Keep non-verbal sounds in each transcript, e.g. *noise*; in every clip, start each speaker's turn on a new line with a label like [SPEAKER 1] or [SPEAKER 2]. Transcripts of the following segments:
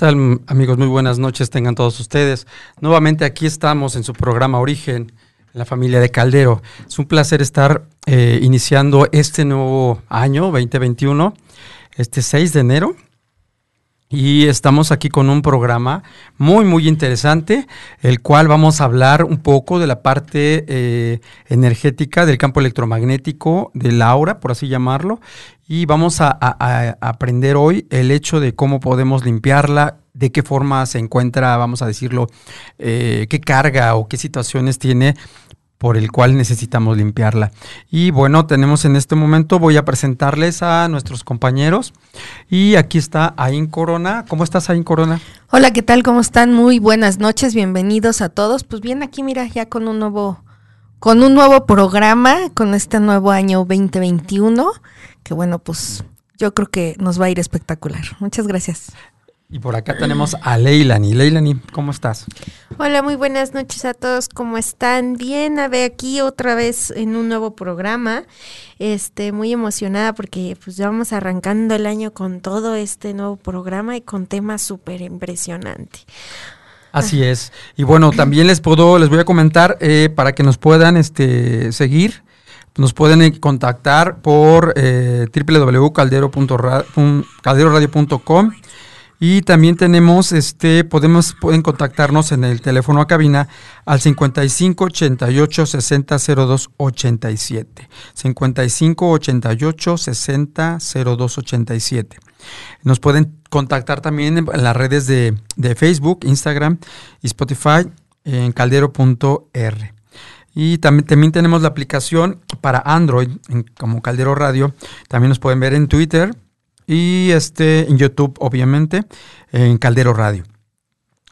[SPEAKER 1] ¿Qué tal amigos? Muy buenas noches tengan todos ustedes. Nuevamente aquí estamos en su programa Origen, la familia de Caldero. Es un placer estar eh, iniciando este nuevo año 2021, este 6 de enero. Y estamos aquí con un programa muy, muy interesante, el cual vamos a hablar un poco de la parte eh, energética del campo electromagnético, del aura, por así llamarlo, y vamos a, aprender hoy el hecho de cómo podemos limpiarla, de qué forma se encuentra, vamos a decirlo, eh, qué carga o qué situaciones tiene por el cual necesitamos limpiarla. Y bueno, tenemos en este momento, voy a presentarles a nuestros compañeros. Y aquí está Ain Corona. ¿Cómo estás, Ain Corona?
[SPEAKER 2] Hola, ¿qué tal? ¿Cómo están? Muy buenas noches, bienvenidos a todos. Pues bien, aquí mira, ya con un nuevo, con un nuevo programa, con este nuevo año 2021 que bueno, pues yo creo que nos va a ir espectacular. Muchas gracias.
[SPEAKER 1] Y por acá tenemos a Leilani. Leilani, ¿cómo estás?
[SPEAKER 3] Hola, muy buenas noches a todos. ¿Cómo están? Bien, a ver aquí otra vez en un nuevo programa. Este, muy emocionada porque pues ya vamos arrancando el año con todo este nuevo programa y con temas súper impresionantes.
[SPEAKER 1] Así es. Y bueno, también les puedo, les voy a comentar eh, para que nos puedan este, seguir nos pueden eh, contactar por eh, www.caldero.calderoradio.com y también tenemos, este, podemos, pueden contactarnos en el teléfono a cabina al 55 88 60 02 87. 55 88 60 02 87. Nos pueden contactar también en, las redes de, de, Facebook, Instagram y Spotify en caldero.r. Y también, también tenemos la aplicación para Android, como Caldero Radio. También nos pueden ver en Twitter y este, en YouTube, obviamente, en Caldero Radio.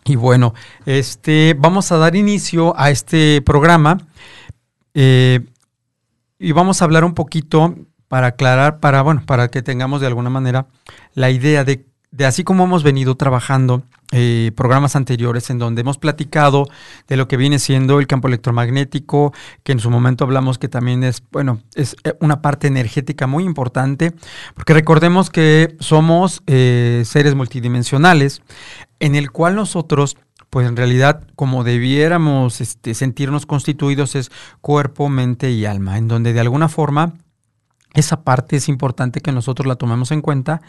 [SPEAKER 1] Y bueno, este, vamos a dar inicio a este programa eh, y vamos a hablar un poquito para aclarar, para, bueno, para que tengamos de alguna manera la idea de de así como hemos venido trabajando eh, programas anteriores en donde hemos platicado de lo que viene siendo el campo electromagnético, que en su momento hablamos que también es, bueno, es eh, una parte energética muy importante, porque recordemos que somos eh, seres multidimensionales, en el cual nosotros pues en realidad como debiéramos este, sentirnos constituidos es cuerpo, mente y alma, en donde de alguna forma esa parte es importante que nosotros la tomemos en cuenta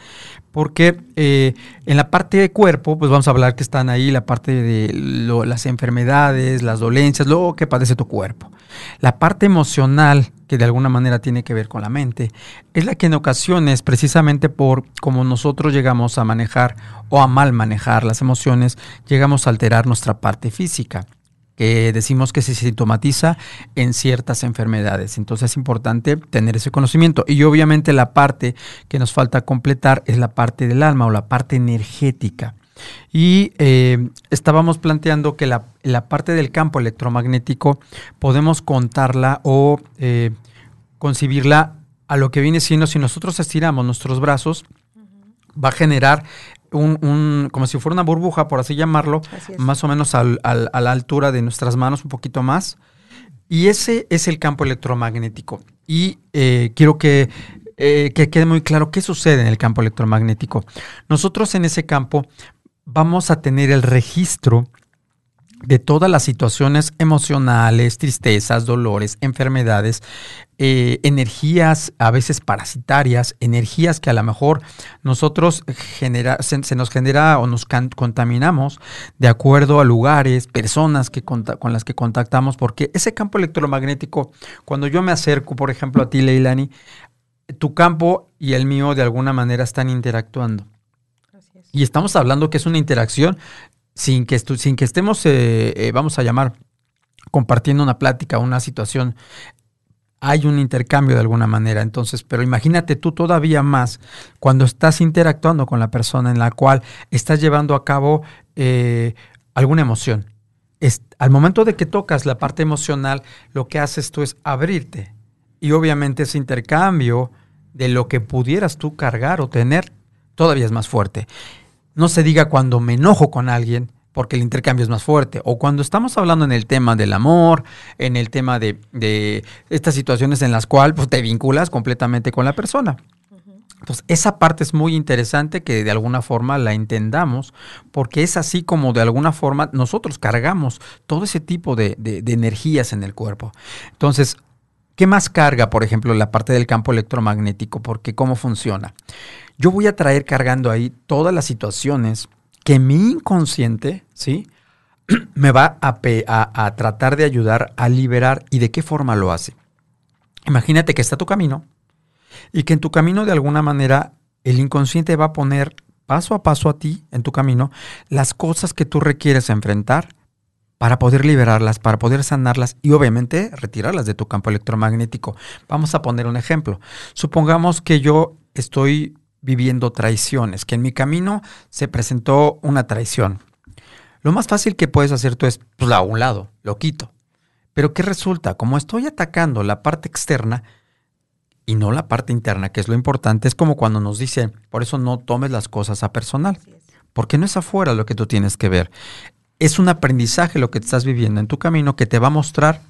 [SPEAKER 1] porque eh, en la parte de cuerpo, pues vamos a hablar que están ahí la parte de las enfermedades, las dolencias, lo que padece tu cuerpo. La parte emocional, que de alguna manera tiene que ver con la mente, es la que en ocasiones, precisamente por cómo nosotros llegamos a manejar o a mal manejar las emociones, llegamos a alterar nuestra parte física decimos que se sintomatiza en ciertas enfermedades. Entonces es importante tener ese conocimiento. Y obviamente la parte que nos falta completar es la parte del alma o la parte energética. Y eh, estábamos planteando que la, parte del campo electromagnético podemos contarla o eh, concebirla a lo que viene siendo si nosotros estiramos nuestros brazos, va a generar un, como si fuera una burbuja, por así llamarlo, más o menos a la altura de nuestras manos, un poquito más. Y ese es el campo electromagnético. Y eh, quiero que, eh, que quede muy claro qué sucede en el campo electromagnético. Nosotros en ese campo vamos a tener el registro de todas las situaciones emocionales, tristezas, dolores, enfermedades, eh, energías a veces parasitarias, energías que a lo mejor nosotros genera, se, nos genera o nos contaminamos de acuerdo a lugares, personas que con las que contactamos, porque ese campo electromagnético, cuando yo me acerco, por ejemplo, a ti, Leilani, tu campo y el mío de alguna manera están interactuando. Y estamos hablando que es una interacción sin que, sin que estemos, eh, eh, vamos a llamar, compartiendo una plática, una situación, hay un intercambio de alguna manera. Entonces, pero imagínate tú todavía más cuando estás interactuando con la persona en la cual estás llevando a cabo eh, alguna emoción. al momento de que tocas la parte emocional, lo que haces tú es abrirte. Y obviamente ese intercambio de lo que pudieras tú cargar o tener todavía es más fuerte. No se diga cuando me enojo con alguien, porque el intercambio es más fuerte. O cuando estamos hablando en el tema del amor, en el tema de, estas situaciones en las cuales pues, te vinculas completamente con la persona. Entonces, esa parte es muy interesante que de alguna forma la entendamos, porque es así como de alguna forma nosotros cargamos todo ese tipo de, de energías en el cuerpo. Entonces, ¿qué más carga, por ejemplo, la parte del campo electromagnético? Porque cómo funciona. Yo voy a traer cargando ahí todas las situaciones que mi inconsciente, ¿sí? *clears throat* me va a, a, tratar de ayudar a liberar y de qué forma lo hace. Imagínate que está tu camino y que en tu camino de alguna manera el inconsciente va a poner paso a paso a ti en tu camino las cosas que tú requieres enfrentar para poder liberarlas, para poder sanarlas y obviamente retirarlas de tu campo electromagnético. Vamos a poner un ejemplo. Supongamos que yo estoy viviendo traiciones, que en mi camino se presentó una traición. Lo más fácil que puedes hacer tú es, pues, a un lado, lo quito. Pero ¿qué resulta? Como estoy atacando la parte externa y no la parte interna, que es lo importante, es como cuando nos dice, por eso no tomes las cosas a personal, porque no es afuera lo que tú tienes que ver. Es un aprendizaje lo que estás viviendo en tu camino que te va a mostrar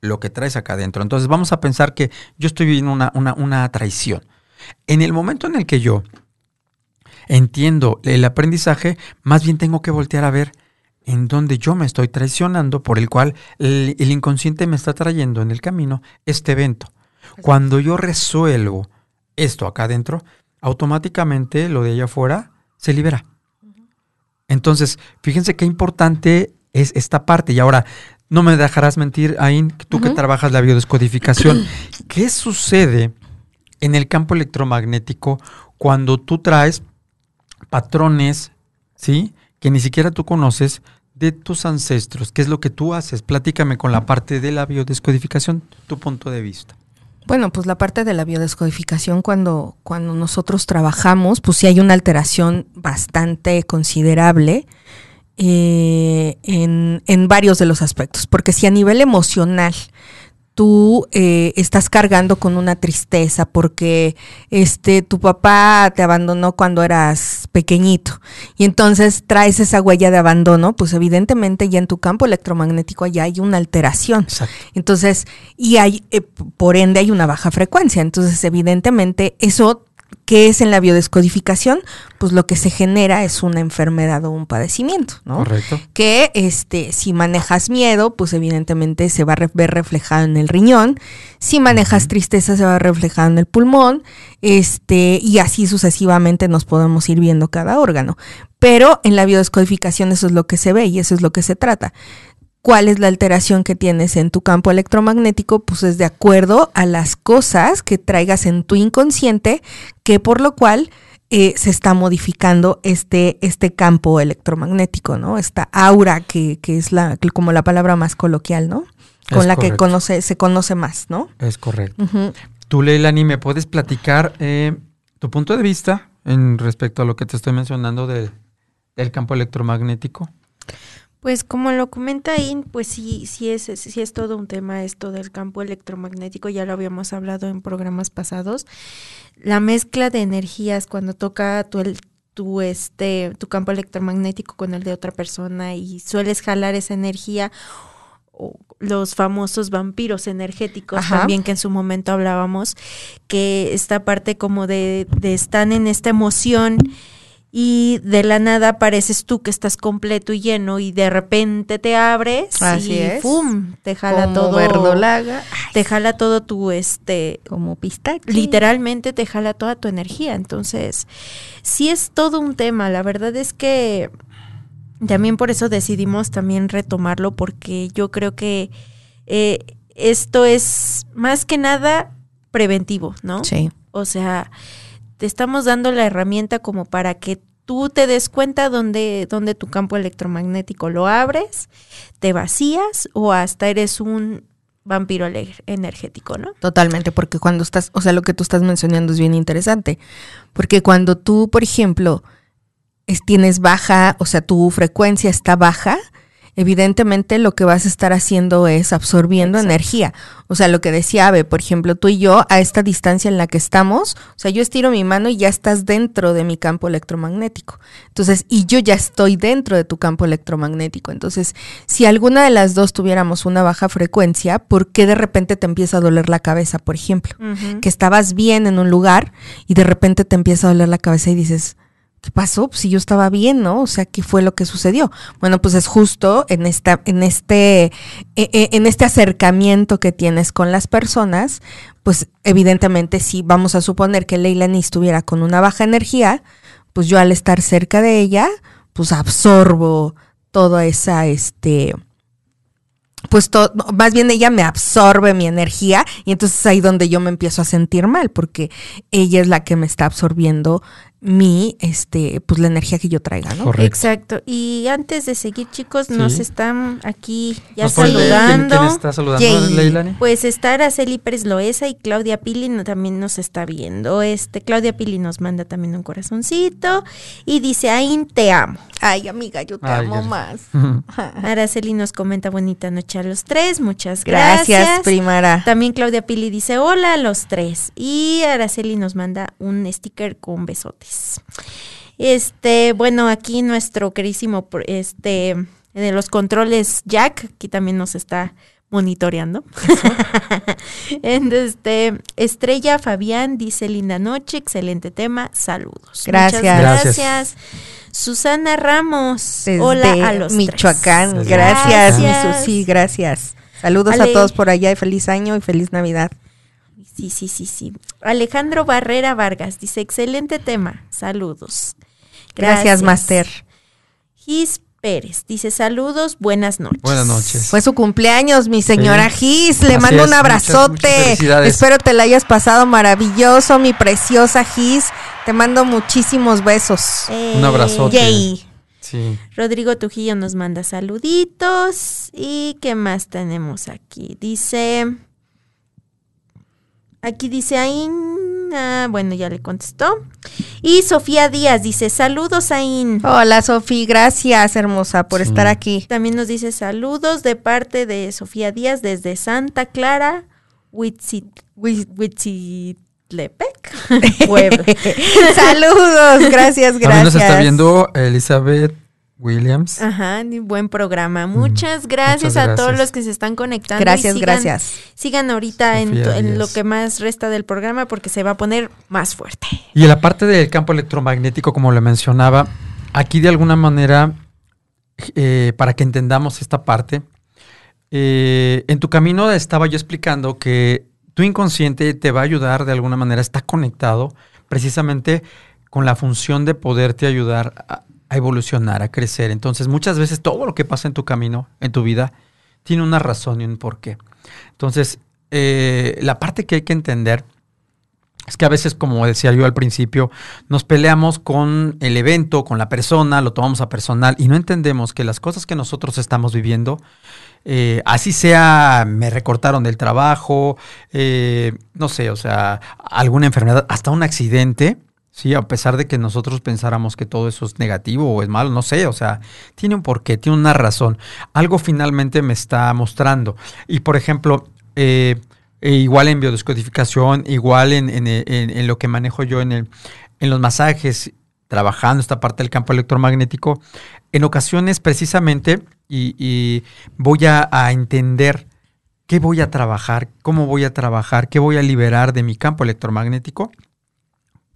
[SPEAKER 1] lo que traes acá adentro. Entonces vamos a pensar que yo estoy viviendo una, una, una traición. En el momento en el que yo entiendo el aprendizaje, más bien tengo que voltear a ver en donde yo me estoy traicionando, por el cual el, inconsciente me está trayendo en el camino este evento. Cuando yo resuelvo esto acá adentro, automáticamente lo de allá afuera se libera. Entonces, fíjense qué importante es esta parte. Y ahora, no me dejarás mentir, Ain, tú que trabajas la biodescodificación, *clears throat* ¿qué sucede en el campo electromagnético cuando tú traes patrones, ¿sí? que ni siquiera tú conoces de tus ancestros. ¿Qué es lo que tú haces? Platícame con la parte de la biodescodificación, tu punto de vista.
[SPEAKER 2] Bueno, pues la parte de la biodescodificación, cuando, cuando nosotros trabajamos, pues sí hay una alteración bastante considerable eh, en, en varios de los aspectos. Porque si a nivel emocional tú eh, estás cargando con una tristeza porque este tu papá te abandonó cuando eras pequeñito y entonces traes esa huella de abandono, pues evidentemente ya en tu campo electromagnético ya hay una alteración. Exacto. Entonces, y hay eh, por ende hay una baja frecuencia, entonces evidentemente eso ¿Qué es en la biodescodificación? Pues lo que se genera es una enfermedad o un padecimiento, ¿no?
[SPEAKER 1] Correcto.
[SPEAKER 2] Que este, si manejas miedo, pues evidentemente se va a ver reflejado en el riñón. Si manejas tristeza, se va a ver reflejado en el pulmón. Este, y así sucesivamente nos podemos ir viendo cada órgano. Pero en la biodescodificación eso es lo que se ve y eso es lo que se trata cuál es la alteración que tienes en tu campo electromagnético, pues es de acuerdo a las cosas que traigas en tu inconsciente, que por lo cual eh, se está modificando este, este campo electromagnético, ¿no? Esta aura que, que es la, como la palabra más coloquial, ¿no? Con la que conoce, se conoce más, ¿no?
[SPEAKER 1] Es correcto. Tú, Leilani, ¿me puedes platicar eh, tu punto de vista en respecto a lo que te estoy mencionando del campo electromagnético?
[SPEAKER 3] Pues como lo comenta ahí, pues sí, sí es, sí es todo un tema esto del campo electromagnético, ya lo habíamos hablado en programas pasados. La mezcla de energías cuando toca tu, el, tu, este, tu campo electromagnético con el de otra persona y sueles jalar esa energía, o los famosos vampiros energéticos también que en su momento hablábamos, que esta parte como de, de están en esta emoción y de la nada apareces tú que estás completo y lleno y de repente te abres
[SPEAKER 2] Así y
[SPEAKER 3] ¡pum! te jala todo
[SPEAKER 2] verdolaga.
[SPEAKER 3] te jala todo tu este
[SPEAKER 2] como pistache.
[SPEAKER 3] literalmente te jala toda tu energía. Entonces sí es todo un tema. La verdad es que también por eso decidimos también retomarlo porque yo creo que eh, esto es más que nada preventivo no
[SPEAKER 2] sí.
[SPEAKER 3] O sea te estamos dando la herramienta como para que tú te des cuenta donde, donde tu campo electromagnético lo abres, te vacías o hasta eres un vampiro energético, ¿no?
[SPEAKER 2] Totalmente, porque cuando estás, o sea, lo que tú estás mencionando es bien interesante, porque cuando tú, por ejemplo, tienes baja, o sea, tu frecuencia está baja, evidentemente lo que vas a estar haciendo es absorbiendo energía. O sea, lo que decía Ave, por ejemplo, tú y yo a esta distancia en la que estamos, o sea, yo estiro mi mano y ya estás dentro de mi campo electromagnético. Entonces, y yo ya estoy dentro de tu campo electromagnético. Entonces, si alguna de las dos tuviéramos una baja frecuencia, ¿por qué de repente te empieza a doler la cabeza, por ejemplo? Que estabas bien en un lugar y de repente te empieza a doler la cabeza y dices, ¿qué pasó? Pues si yo estaba bien, ¿no? O sea, ¿qué fue lo que sucedió? Bueno, pues es justo en esta, en este, e, e, en este acercamiento que tienes con las personas, pues evidentemente si vamos a suponer que Leilani estuviera con una baja energía, pues yo al estar cerca de ella, pues absorbo toda esa, este, pues más bien ella me absorbe mi energía y entonces es ahí donde yo me empiezo a sentir mal porque ella es la que me está absorbiendo mi, este, pues la energía que yo traiga, ¿no?
[SPEAKER 3] Exacto. Y antes de seguir, chicos, nos están aquí ya saludando.
[SPEAKER 1] ¿Quién, está saludando, Leilani?
[SPEAKER 3] Pues está Araceli Pérez Loesa y Claudia Pili también nos está viendo. Este, Claudia Pili nos manda también un corazoncito y dice, Ain, te amo.
[SPEAKER 2] Ay, amiga, yo te amo más. *laughs* *laughs*
[SPEAKER 3] Araceli nos comenta, bonita noche a los tres, muchas gracias. Gracias,
[SPEAKER 2] primara.
[SPEAKER 3] También Claudia Pili dice, hola a los tres. Y Araceli nos manda un sticker con besotes. Este, bueno, aquí nuestro querísimo, este, de los controles Jack, aquí también nos está monitoreando. *laughs* este, Estrella Fabián dice linda noche, excelente tema, saludos.
[SPEAKER 2] Gracias.
[SPEAKER 3] gracias. Susana Ramos, hola a los
[SPEAKER 2] Michoacán, gracias, gracias. sí, gracias. Saludos a todos por allá y feliz año y feliz Navidad.
[SPEAKER 3] Sí, sí, sí, sí. Alejandro Barrera Vargas dice, excelente tema. Saludos.
[SPEAKER 2] Gracias, Master.
[SPEAKER 3] Gis Pérez dice, saludos, buenas noches.
[SPEAKER 1] Buenas noches.
[SPEAKER 2] Fue su cumpleaños, mi señora Gis. Le mando un abrazote. Espero te la hayas pasado maravilloso, mi preciosa Gis. Te mando muchísimos besos.
[SPEAKER 1] un abrazote.
[SPEAKER 3] Yay. Sí. Rodrigo Tujillo nos manda saluditos. ¿Y qué más tenemos aquí? Dice... Aquí dice Ain, ah, bueno, ya le contestó. Y Sofía Díaz dice, saludos Ain.
[SPEAKER 2] Hola Sofía, gracias hermosa por estar aquí.
[SPEAKER 3] También nos dice saludos de parte de Sofía Díaz desde Santa Clara, Huitzitlepec, *laughs*
[SPEAKER 2] saludos, gracias, gracias. También
[SPEAKER 1] nos está viendo Elizabeth Williams.
[SPEAKER 3] Ajá, buen programa. Muchas gracias, a todos los que se están conectando.
[SPEAKER 2] Gracias, gracias.
[SPEAKER 3] Sigan ahorita en, lo que más resta del programa porque se va a poner más fuerte.
[SPEAKER 1] Y en la parte del campo electromagnético, como le mencionaba, aquí de alguna manera, eh, para que entendamos esta parte, eh, en tu camino estaba yo explicando que tu inconsciente te va a ayudar de alguna manera, está conectado precisamente con la función de poderte ayudar a, a evolucionar, a crecer. Entonces, muchas veces todo lo que pasa en tu camino, en tu vida, tiene una razón y un porqué. Entonces, eh, la parte que hay que entender es que a veces, como decía yo al principio, nos peleamos con el evento, con la persona, lo tomamos a personal y no entendemos que las cosas que nosotros estamos viviendo, eh, así sea, me recortaron del trabajo, eh, no sé, o sea, alguna enfermedad, hasta un accidente, Sí, a pesar de que nosotros pensáramos que todo eso es negativo o es malo, no sé, o sea, tiene un porqué, tiene una razón. Algo finalmente me está mostrando. Y por ejemplo, eh, e igual en biodescodificación, igual en, lo que manejo yo en, el, en los masajes, trabajando esta parte del campo electromagnético, en ocasiones precisamente, y, voy a, a entender qué voy a trabajar, cómo voy a trabajar, qué voy a liberar de mi campo electromagnético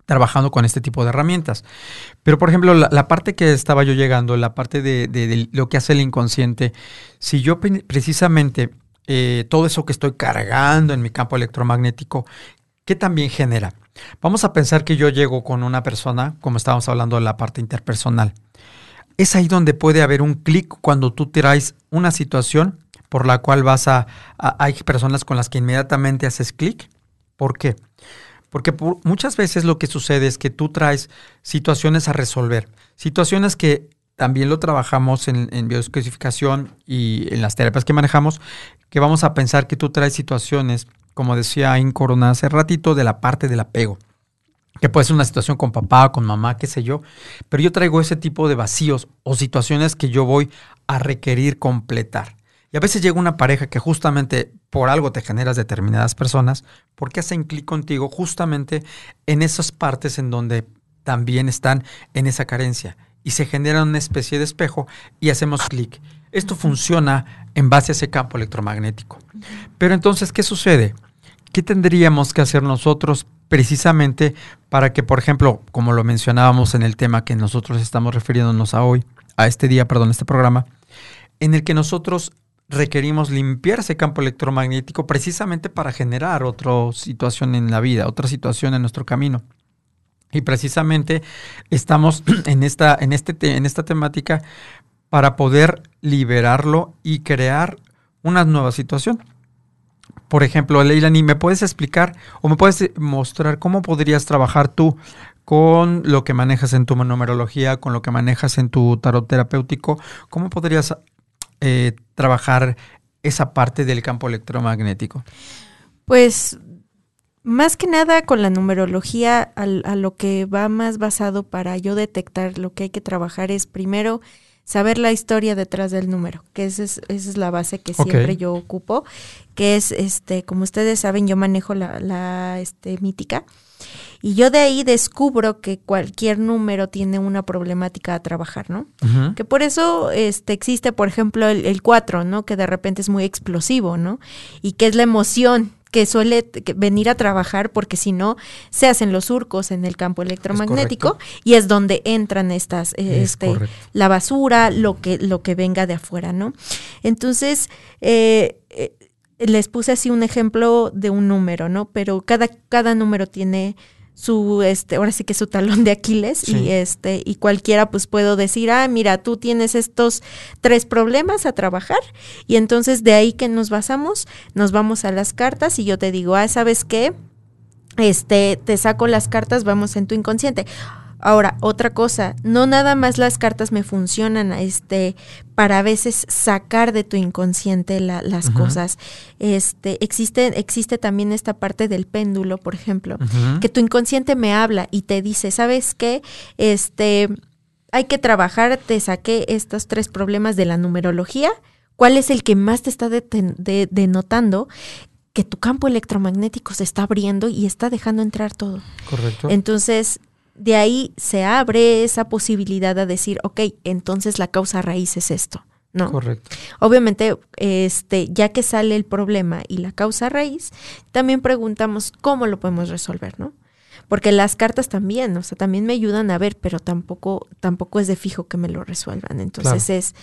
[SPEAKER 1] trabajando con este tipo de herramientas. Pero, por ejemplo, la, parte que estaba yo llegando, la parte de, lo que hace el inconsciente, si yo precisamente eh, todo eso que estoy cargando en mi campo electromagnético, ¿qué también genera? Vamos a pensar que yo llego con una persona, como estábamos hablando de la parte interpersonal. Es ahí donde puede haber un clic cuando tú traes una situación por la cual vas a, a hay personas con las que inmediatamente haces clic. ¿Por qué? Porque muchas veces lo que sucede es que tú traes situaciones a resolver, situaciones que también lo trabajamos en, en y en las terapias que manejamos, que vamos a pensar que tú traes situaciones, como decía Incorona hace ratito, de la parte del apego. que puede ser una situación con papá, con mamá, qué sé yo, pero yo traigo ese tipo de vacíos o situaciones que yo voy a requerir completar. Y a veces llega una pareja que justamente por algo te generas determinadas personas, porque hacen clic contigo justamente en esas partes en donde también están en esa carencia y se genera una especie de espejo y hacemos clic. Esto funciona en base a ese campo electromagnético. Pero entonces, ¿qué sucede? ¿Qué tendríamos que hacer nosotros precisamente para que, por ejemplo, como lo mencionábamos en el tema que nosotros estamos refiriéndonos a hoy, a este día, perdón, este programa, en el que nosotros requerimos limpiar ese campo electromagnético precisamente para generar otra situación en la vida, otra situación en nuestro camino. Y precisamente estamos *clears throat* en esta, en este, en esta temática para poder liberarlo y crear una nueva situación. Por ejemplo, Leilani, ¿me puedes explicar o me puedes mostrar cómo podrías trabajar tú con lo que manejas en tu numerología, con lo que manejas en tu tarot terapéutico? ¿Cómo podrías eh, trabajar esa parte del campo electromagnético?
[SPEAKER 3] Pues más que nada con la numerología, a, lo que va más basado para yo detectar lo que hay que trabajar es primero saber la historia detrás del número, que esa es, esa es la base que siempre yo ocupo, que es, este, como ustedes saben, yo manejo la, la este, mítica. Y yo de ahí descubro que cualquier número tiene una problemática a trabajar, ¿no? Que por eso este, existe, por ejemplo, el 4, ¿no? Que de repente es muy explosivo, ¿no? Y que es la emoción que suele venir a trabajar porque si no se hacen los surcos en el campo electromagnético y es donde entran estas este la basura lo que lo que venga de afuera no entonces eh, eh, les puse así un ejemplo de un número no pero cada cada número tiene su este ahora sí que su talón de Aquiles y este y cualquiera pues puedo decir ah mira tú tienes estos tres problemas a trabajar y entonces de ahí que nos basamos nos vamos a las cartas y yo te digo ah sabes qué este te saco las cartas vamos en tu inconsciente Ahora, otra cosa, no nada más las cartas me funcionan este, para a veces sacar de tu inconsciente las cosas. Este, existe, existe también esta parte del péndulo, por ejemplo, que tu inconsciente me habla y te dice, ¿sabes qué? Este, hay que trabajar, te saqué estos tres problemas de la numerología. ¿Cuál es el que más te está denotando? que tu campo electromagnético se está abriendo y está dejando entrar todo.
[SPEAKER 1] Correcto.
[SPEAKER 3] Entonces, de ahí se abre esa posibilidad a decir, ok, entonces la causa raíz es esto. ¿no?
[SPEAKER 1] Correcto.
[SPEAKER 3] Obviamente, este, ya que sale el problema y la causa raíz, también preguntamos cómo lo podemos resolver, ¿no? Porque las cartas también, o sea, también me ayudan a ver, pero tampoco, tampoco es de fijo que me lo resuelvan. Entonces es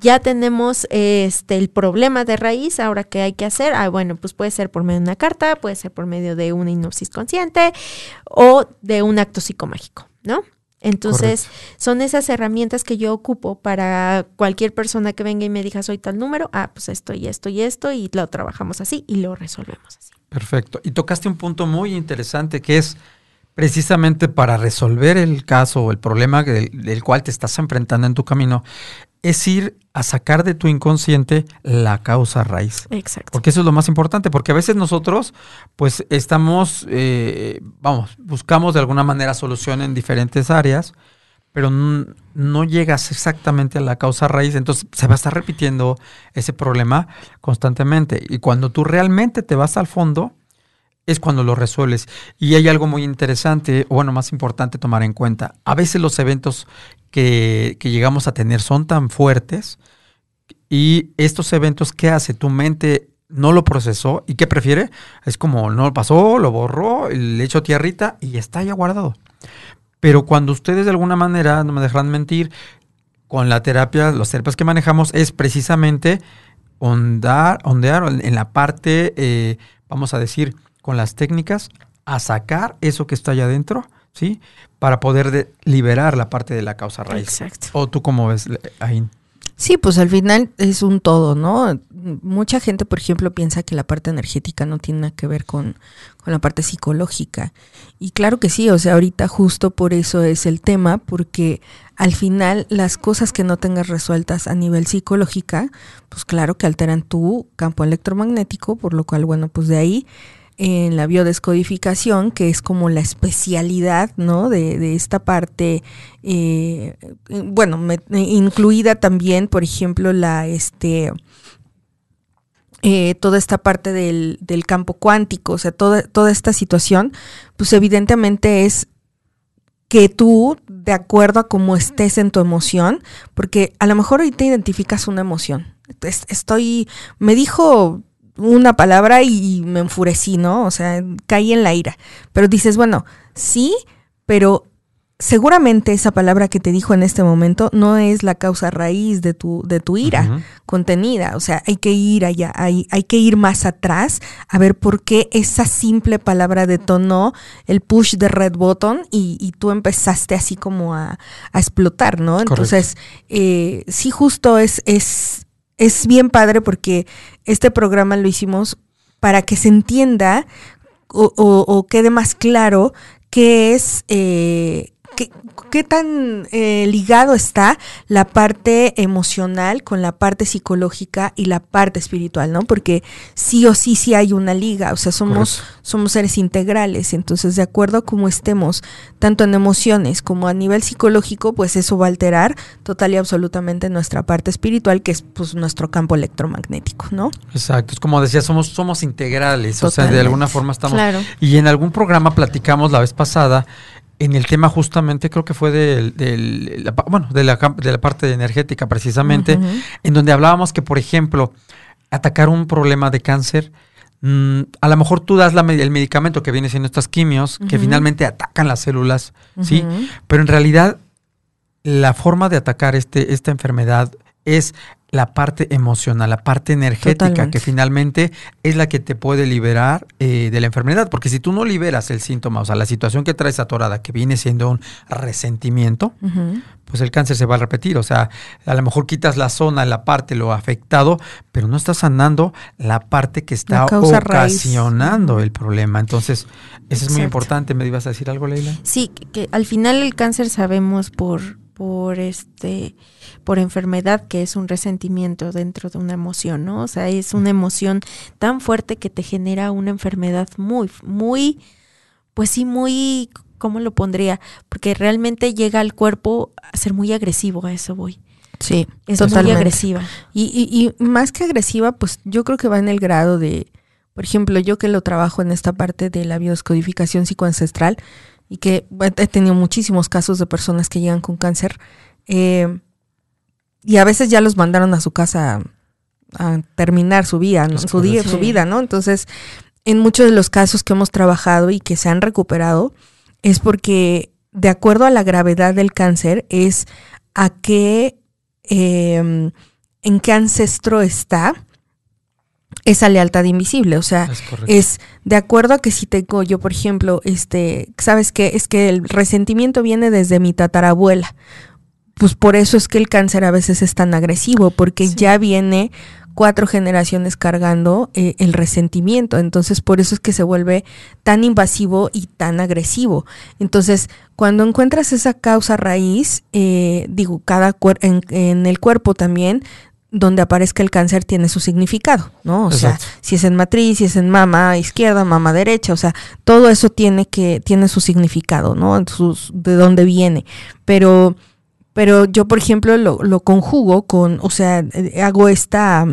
[SPEAKER 3] ya tenemos este el problema de raíz, ahora qué hay que hacer? Ah, bueno, pues puede ser por medio de una carta, puede ser por medio de una hipnosis consciente o de un acto psicomágico, ¿no? Entonces, son esas herramientas que yo ocupo para cualquier persona que venga y me diga soy tal número, ah, pues esto y esto y esto, y lo trabajamos así y lo resolvemos así.
[SPEAKER 1] Perfecto. Y tocaste un punto muy interesante que es precisamente para resolver el caso o el problema del, cual te estás enfrentando en tu camino, es ir a sacar de tu inconsciente la causa raíz.
[SPEAKER 3] Exacto.
[SPEAKER 1] Porque eso es lo más importante, porque a veces nosotros, pues estamos, eh, vamos, buscamos de alguna manera solución en diferentes áreas, pero no, llegas exactamente a la causa raíz, entonces se va a estar repitiendo ese problema constantemente. Y cuando tú realmente te vas al fondo, es cuando lo resuelves. Y hay algo muy interesante, o bueno, más importante tomar en cuenta. A veces los eventos que, llegamos a tener son tan fuertes y estos eventos, ¿qué hace? Tu mente no lo procesó y ¿qué prefiere? Es como no lo pasó, lo borró, le echó tierrita y está ya guardado. Pero cuando ustedes de alguna manera, no me dejarán mentir, con la terapia, los terapias que manejamos es precisamente ondear, ondear en la parte, eh, vamos a decir, con las técnicas, a sacar eso que está allá adentro ¿sí? Para poder liberar la parte de la causa raíz.
[SPEAKER 3] Exacto.
[SPEAKER 1] ¿O tú cómo ves, ahí?
[SPEAKER 2] Sí, pues al final es un todo, ¿no? Mucha gente, por ejemplo, piensa que la parte energética no tiene nada que ver con, con la parte psicológica. Y claro que sí, o sea, ahorita justo por eso es el tema, porque al final las cosas que no tengas resueltas a nivel psicológica, pues claro que alteran tu campo electromagnético, por lo cual, bueno, pues de ahí en la biodescodificación, que es como la especialidad, ¿no? De, esta parte, eh, bueno, incluida también, por ejemplo, la, este, eh, toda esta parte del, del, campo cuántico, o sea, toda, toda esta situación, pues evidentemente es que tú, de acuerdo a cómo estés en tu emoción, porque a lo mejor hoy te identificas una emoción. Estoy, me dijo una palabra y me enfurecí, ¿no? O sea, caí en la ira. Pero dices, bueno, sí, pero seguramente esa palabra que te dijo en este momento no es la causa raíz de tu, de tu ira contenida. O sea, hay que ir allá, hay, hay, que ir más atrás a ver por qué esa simple palabra detonó el push de red button y, y tú empezaste así como a, a explotar, ¿no? Entonces, eh, sí, justo es, es, es bien padre porque este programa lo hicimos para que se entienda o, quede más claro qué es eh, ¿Qué, qué tan eh, ligado está la parte emocional con la parte psicológica y la parte espiritual, ¿no? Porque sí o sí sí hay una liga, o sea, somos, somos seres integrales, entonces de acuerdo a cómo estemos, tanto en emociones como a nivel psicológico, pues eso va a alterar total y absolutamente nuestra parte espiritual, que es pues nuestro campo electromagnético, ¿no?
[SPEAKER 1] Exacto, es como decía, somos, somos integrales, o sea, de alguna forma estamos... Y en algún programa platicamos la vez pasada en el tema justamente, creo que fue del, la, bueno, de la, de la parte energética precisamente, en donde hablábamos que, por ejemplo, atacar un problema de cáncer, mm, a lo mejor tú das la, el medicamento que viene siendo estas quimios, que finalmente atacan las células, ¿sí? Pero en realidad, la forma de atacar este, esta enfermedad es la parte emocional, la parte energética, que finalmente es la que te puede liberar eh, de la enfermedad. Porque si tú no liberas el síntoma, o sea, la situación que traes atorada, que viene siendo un resentimiento, pues el cáncer se va a repetir. O sea, a lo mejor quitas la zona, la parte, lo afectado, pero no estás sanando la parte que está ocasionando el problema. Entonces, eso es muy importante. ¿Me ibas a decir algo, Leila?
[SPEAKER 3] Sí, que al final el cáncer sabemos por por este por enfermedad que es un resentimiento dentro de una emoción, ¿no? O sea, es una emoción tan fuerte que te genera una enfermedad muy muy pues sí muy ¿cómo lo pondría? Porque realmente llega al cuerpo a ser muy agresivo, a eso voy.
[SPEAKER 2] Sí,
[SPEAKER 3] es muy agresiva.
[SPEAKER 2] Y, y, y más que agresiva, pues yo creo que va en el grado de, por ejemplo, yo que lo trabajo en esta parte de la biodescodificación psicoancestral, y que he tenido muchísimos casos de personas que llegan con cáncer eh, y a veces ya los mandaron a su casa a, terminar su vida, su, día, su vida, ¿no? Entonces, en muchos de los casos que hemos trabajado y que se han recuperado, es porque de acuerdo a la gravedad del cáncer, es a qué, em, en qué ancestro está esa lealtad invisible, o sea, es, de acuerdo a que si tengo yo, por ejemplo, este, ¿sabes qué? Es que el resentimiento viene desde mi tatarabuela. Pues por eso es que el cáncer a veces es tan agresivo, porque ya viene cuatro generaciones cargando eh, el resentimiento. Entonces, por eso es que se vuelve tan invasivo y tan agresivo. Entonces, cuando encuentras esa causa raíz, eh, digo, cada en, en, el cuerpo también donde aparezca el cáncer tiene su significado, ¿no? O sea, si es en matriz, si es en mama izquierda, mama derecha, o sea, todo eso tiene que tiene su significado, ¿no? Sus, de dónde viene. Pero pero yo, por ejemplo, lo, lo conjugo con, o sea, eh, hago esta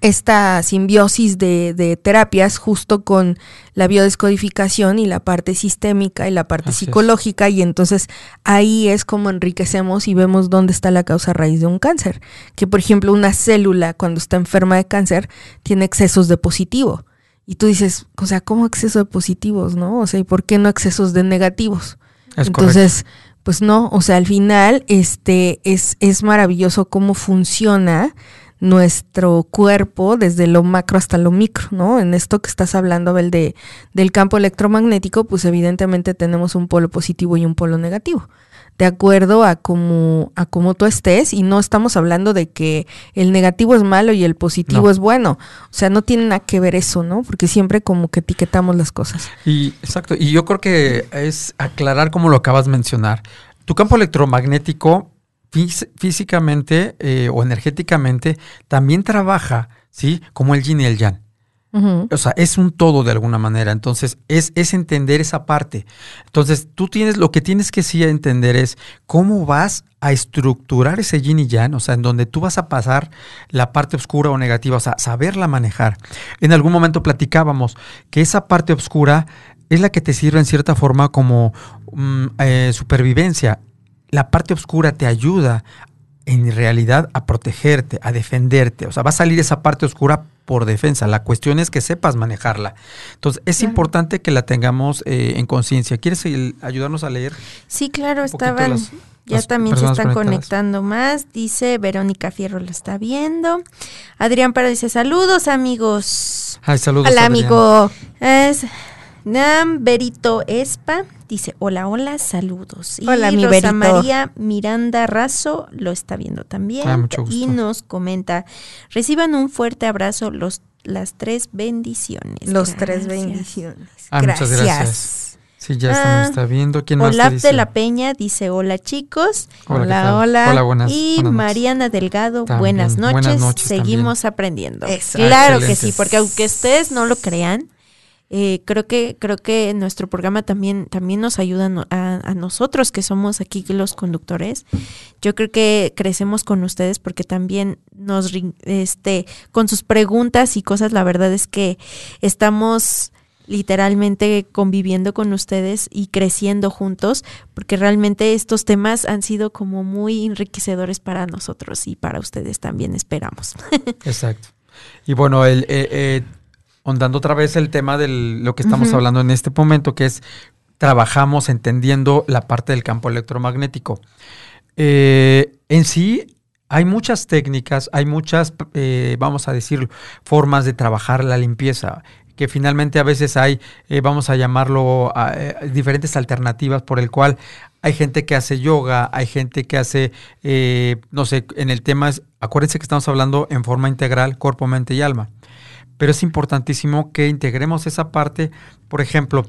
[SPEAKER 2] esta simbiosis de, terapias justo con la biodescodificación y la parte sistémica y la parte psicológica y entonces ahí es como enriquecemos y vemos dónde está la causa raíz de un cáncer. Que por ejemplo una célula cuando está enferma de cáncer tiene excesos de positivo y tú dices, o sea, ¿cómo exceso de positivos, no? O sea, ¿y por qué no excesos de negativos? entonces, pues no, o sea, al final este es es maravilloso cómo funciona nuestro cuerpo desde lo macro hasta lo micro, ¿no? En esto que estás hablando, Abel, de, del campo electromagnético, pues evidentemente tenemos un polo positivo y un polo negativo, de acuerdo a cómo, a cómo tú estés, y no estamos hablando de que el negativo es malo y el positivo es bueno, o sea, no tiene nada que ver eso, ¿no? Porque siempre como que etiquetamos las cosas.
[SPEAKER 1] Y exacto, y yo creo que es aclarar como lo acabas de mencionar. Tu campo electromagnético físicamente eh, o energéticamente también trabaja, ¿sí? Como el yin y el yang. O sea, es un todo de alguna manera. Entonces, es, es entender esa parte. Entonces, tú tienes, lo que tienes que sí entender es cómo vas a estructurar ese yin y yang, o sea, en donde tú vas a pasar la parte oscura o negativa, o sea, saberla manejar. En algún momento platicábamos que esa parte oscura es la que te sirve en cierta forma como mm, eh, supervivencia. La parte oscura te ayuda en realidad a protegerte, a defenderte. O sea, va a salir esa parte oscura por defensa. La cuestión es que sepas manejarla. Entonces, es importante que la tengamos eh, en conciencia. ¿Quieres ayudarnos a leer?
[SPEAKER 3] Sí, claro, estaban... ya también se están conectando más. Dice Verónica Fierro lo está viendo. Adrián Para dice saludos amigos.
[SPEAKER 1] Ay, saludos.
[SPEAKER 3] Hola amigo. Es Nam Berito Espa dice, hola, hola, saludos. Y
[SPEAKER 2] hola, mi
[SPEAKER 3] Rosa María Miranda Razo lo está viendo también.
[SPEAKER 1] Ah,
[SPEAKER 3] y nos comenta, reciban un fuerte abrazo los las tres bendiciones.
[SPEAKER 2] Los tres bendiciones.
[SPEAKER 1] Ah, gracias. Muchas gracias. Sí, ya está, está viendo. ¿Quién más
[SPEAKER 3] Olaf de la Peña dice hola chicos.
[SPEAKER 1] Hola, hola.
[SPEAKER 3] Hola,
[SPEAKER 1] buenas,
[SPEAKER 3] Y Mariana Delgado, buenas noches.
[SPEAKER 1] buenas noches.
[SPEAKER 3] Seguimos aprendiendo. Claro que sí, porque aunque ustedes no lo crean, eh, creo que creo que nuestro programa también también nos ayuda a, nosotros que somos aquí los conductores yo creo que crecemos con ustedes porque también nos este con sus preguntas y cosas la verdad es que estamos literalmente conviviendo con ustedes y creciendo juntos, porque realmente estos temas han sido como muy enriquecedores para nosotros y para ustedes también, esperamos. *laughs*
[SPEAKER 1] Exacto. Y bueno, el, eh, eh, Ondando otra vez el tema de lo que estamos hablando en este momento, que es trabajamos entendiendo la parte del campo electromagnético. Eh, en sí, hay muchas técnicas, hay muchas, eh, vamos a decir, formas de trabajar la limpieza que finalmente a veces hay, eh, vamos a llamarlo, diferentes alternativas por el cual hay gente que hace yoga, hay gente que hace, no sé, en el tema, acuérdense que estamos hablando en forma integral, cuerpo, mente y alma pero es importantísimo que integremos esa parte, por ejemplo,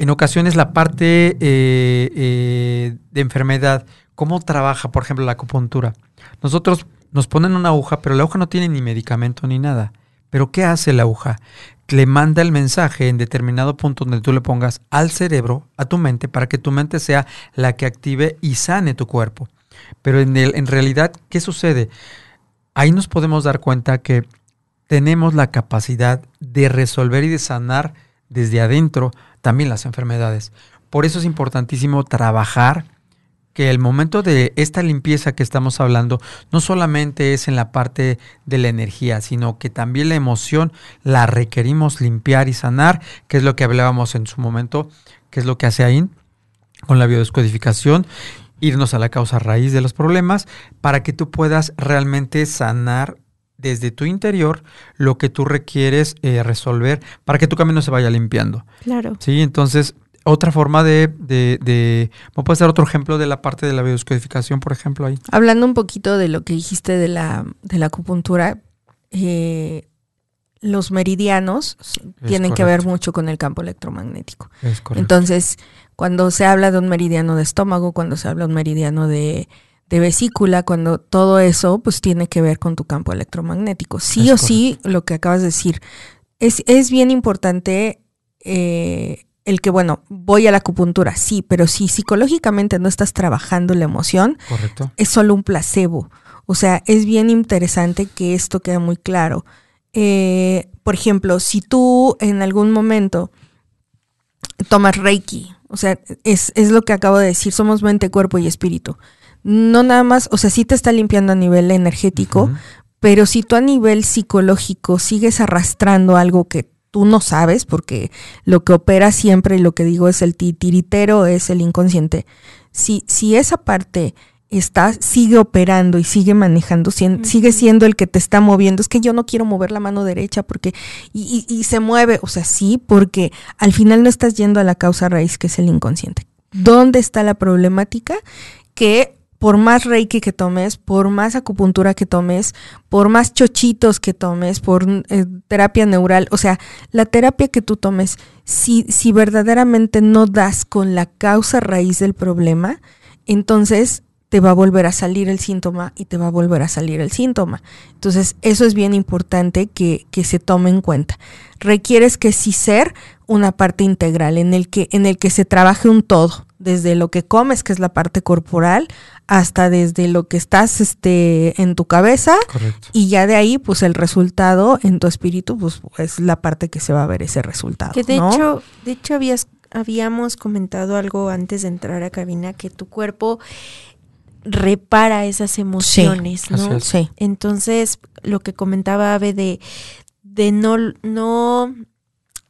[SPEAKER 1] en ocasiones la parte eh, eh, de enfermedad, ¿cómo trabaja, por ejemplo, la acupuntura? Nosotros nos ponen una aguja, pero la aguja no tiene ni medicamento ni nada. Pero ¿qué hace la aguja? Le manda el mensaje en determinado punto donde tú le pongas al cerebro, a tu mente, para que tu mente sea la que active y sane tu cuerpo. Pero en, realidad, ¿qué sucede? Ahí nos podemos dar cuenta que tenemos la capacidad de resolver y de sanar desde adentro también las enfermedades. Por eso es importantísimo trabajar que el momento de esta limpieza que estamos hablando no solamente es en la parte de la energía, sino que también la emoción la requerimos limpiar y sanar, que es lo que hablábamos en su momento, que es lo que hace AIN con la biodescodificación, irnos a la causa raíz de los problemas para que tú puedas realmente sanar desde tu interior lo que tú requieres eh, resolver para que tu camino se vaya limpiando.
[SPEAKER 3] Claro.
[SPEAKER 1] Sí, entonces, otra forma de, de, de puede ser otro ejemplo de la parte de la biodescodificación, por ejemplo, ahí?
[SPEAKER 2] Hablando un poquito de lo que dijiste de la, de la acupuntura, eh, los meridianos tienen que ver mucho con el campo electromagnético.
[SPEAKER 1] Es correcto.
[SPEAKER 2] Entonces, cuando se habla de un meridiano de estómago, cuando se habla de un meridiano de de vesícula, cuando todo eso pues tiene que ver con tu campo electromagnético. Sí o sí, lo que acabas de decir, es, es bien importante eh, el que, bueno, voy a la acupuntura, sí, pero si psicológicamente no estás trabajando la emoción,
[SPEAKER 1] Correcto.
[SPEAKER 2] es solo un placebo. O sea, es bien interesante que esto quede muy claro. Eh, por ejemplo, si tú en algún momento tomas Reiki, o sea, es, es lo que acabo de decir, somos mente, cuerpo y espíritu no nada más, o sea, sí te está limpiando a nivel energético, pero si tú a nivel psicológico sigues arrastrando algo que tú no sabes, porque lo que opera siempre y lo que digo es el titiritero, es el inconsciente. Si, si esa parte está, sigue operando y sigue manejando, sigue siendo el que te está moviendo. Es que yo no quiero mover la mano derecha porque, y, y, se mueve, o sea, sí, porque al final no estás yendo a la causa raíz que es el inconsciente. ¿Dónde está la problemática? Que por más reiki que tomes, por más acupuntura que tomes, por más chochitos que tomes, por eh, terapia neural, o sea, la terapia que tú tomes, si, si verdaderamente no das con la causa raíz del problema, entonces te va a volver a salir el síntoma y te va a volver a salir el síntoma. Entonces, eso es bien importante que, que se tome en cuenta. Requieres que sí ser una parte integral en el que, en el que se trabaje un todo, desde lo que comes, que es la parte corporal, hasta desde lo que estás este, en tu cabeza,
[SPEAKER 1] Correcto.
[SPEAKER 2] y ya de ahí, pues el resultado en tu espíritu, pues es la parte que se va a ver ese resultado.
[SPEAKER 3] Que de
[SPEAKER 2] ¿no?
[SPEAKER 3] hecho, de hecho habías, habíamos comentado algo antes de entrar a cabina, que tu cuerpo repara esas emociones, ¿no?
[SPEAKER 1] es.
[SPEAKER 2] Sí.
[SPEAKER 3] Entonces, lo que comentaba Ave de, de no, no,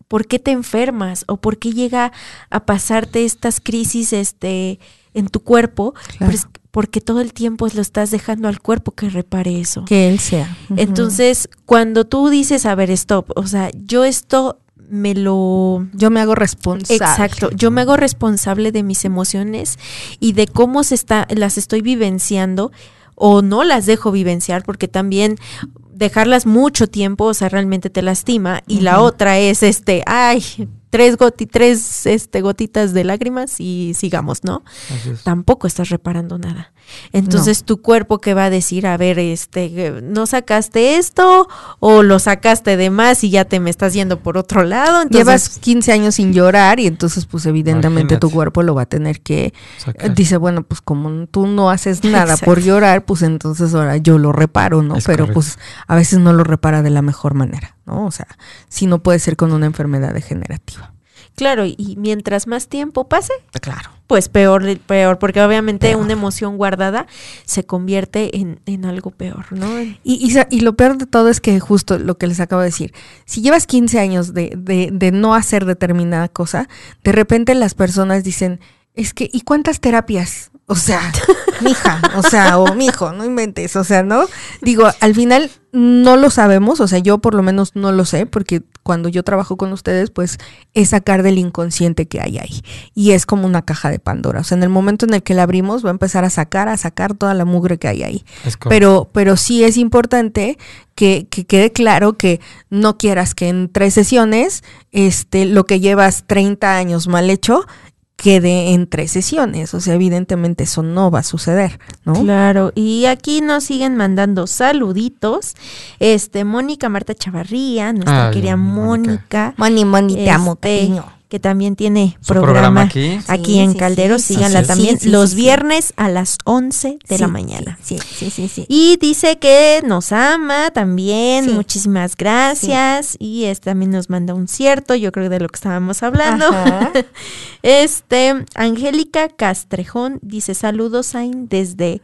[SPEAKER 3] ¿por qué te enfermas? ¿O por qué llega a pasarte estas crisis este, en tu cuerpo?
[SPEAKER 2] Claro.
[SPEAKER 3] Pues porque todo el tiempo lo estás dejando al cuerpo que repare eso.
[SPEAKER 2] que él sea.
[SPEAKER 3] Entonces, cuando tú dices, a ver, stop, o sea, yo esto me lo...
[SPEAKER 2] yo me hago responsable.
[SPEAKER 3] Exacto, yo me hago responsable de mis emociones y de cómo se está, las estoy vivenciando o no las dejo vivenciar porque también dejarlas mucho tiempo, o sea, realmente te lastima y la otra es este, ay, tres goti, tres este gotitas de lágrimas y sigamos, ¿no?
[SPEAKER 1] Así es.
[SPEAKER 3] tampoco estás reparando nada. Entonces tu cuerpo que va a decir, a ver, este, no sacaste esto o lo sacaste de más y ya te me estás yendo por otro lado. Entonces,
[SPEAKER 2] Llevas 15 años sin llorar y entonces pues evidentemente tu cuerpo lo va a tener que...
[SPEAKER 1] Sacar.
[SPEAKER 2] Dice, bueno, pues como tú no haces nada por llorar, pues entonces ahora yo lo reparo, ¿no?
[SPEAKER 1] Es
[SPEAKER 2] Pero
[SPEAKER 1] correcto.
[SPEAKER 2] pues a veces no lo repara de la mejor manera, ¿no? O sea, si no puede ser con una enfermedad degenerativa.
[SPEAKER 3] Claro, y mientras más tiempo pase,
[SPEAKER 2] Claro.
[SPEAKER 3] pues peor, peor, porque obviamente
[SPEAKER 2] Peor.
[SPEAKER 3] una emoción guardada se convierte en, en algo peor, ¿no?
[SPEAKER 2] Y, y, y lo peor de todo es que justo lo que les acabo de decir, si llevas 15 años de, de, de no hacer determinada cosa, de repente las personas dicen, es que, ¿y cuántas terapias? O sea, mija, o sea, o mijo, no inventes, o sea, ¿no? Digo, al final no lo sabemos, o sea, yo por lo menos no lo sé, porque cuando yo trabajo con ustedes, pues es sacar del inconsciente que hay ahí. Y es como una caja de Pandora. O sea, en el momento en el que la abrimos, va a empezar a sacar, a sacar toda la mugre que hay ahí. Pero, pero sí es importante que, que quede claro que no quieras que en tres sesiones este, lo que llevas 30 años mal hecho quede en tres sesiones. O sea, evidentemente eso no va a suceder, ¿no?
[SPEAKER 3] Claro, y aquí nos siguen mandando saluditos. Este, Mónica Marta Chavarría, nuestra
[SPEAKER 1] Ay,
[SPEAKER 3] querida
[SPEAKER 1] Mónica.
[SPEAKER 3] Mónica.
[SPEAKER 2] Mani, mani, te amo,
[SPEAKER 3] este,
[SPEAKER 2] cariño.
[SPEAKER 3] Que también tiene programa,
[SPEAKER 1] programa aquí.
[SPEAKER 3] aquí
[SPEAKER 2] Sí,
[SPEAKER 3] en
[SPEAKER 2] sí,
[SPEAKER 3] Calderos.
[SPEAKER 2] sí,
[SPEAKER 3] Síganla
[SPEAKER 1] sí, sí,
[SPEAKER 3] también
[SPEAKER 2] sí,
[SPEAKER 3] los
[SPEAKER 2] sí.
[SPEAKER 3] viernes a las 11 de la mañana.
[SPEAKER 2] Sí, sí, sí, sí.
[SPEAKER 3] Y dice que nos ama también,
[SPEAKER 2] Sí.
[SPEAKER 3] muchísimas gracias. Y este también nos manda un cierto, yo creo de lo que estábamos hablando. *laughs* Este, Angélica Castrejón dice saludos Zain desde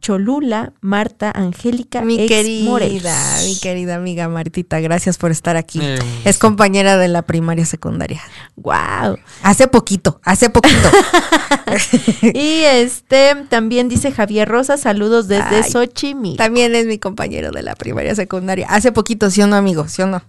[SPEAKER 3] Cholula, Marta Angélica
[SPEAKER 2] Mi
[SPEAKER 3] ex
[SPEAKER 2] querida,
[SPEAKER 3] Morelos.
[SPEAKER 2] mi querida amiga Martita, gracias por estar aquí.
[SPEAKER 1] Eh,
[SPEAKER 2] Es compañera de la primaria secundaria.
[SPEAKER 3] Wow.
[SPEAKER 2] Hace poquito, hace poquito. *laughs*
[SPEAKER 3] Y este también dice Javier Rosa, saludos desde
[SPEAKER 2] Ay,
[SPEAKER 3] Xochimilco.
[SPEAKER 2] También es mi compañero de la primaria secundaria. Hace poquito, ¿sí o no, amigo? ¿Sí o no?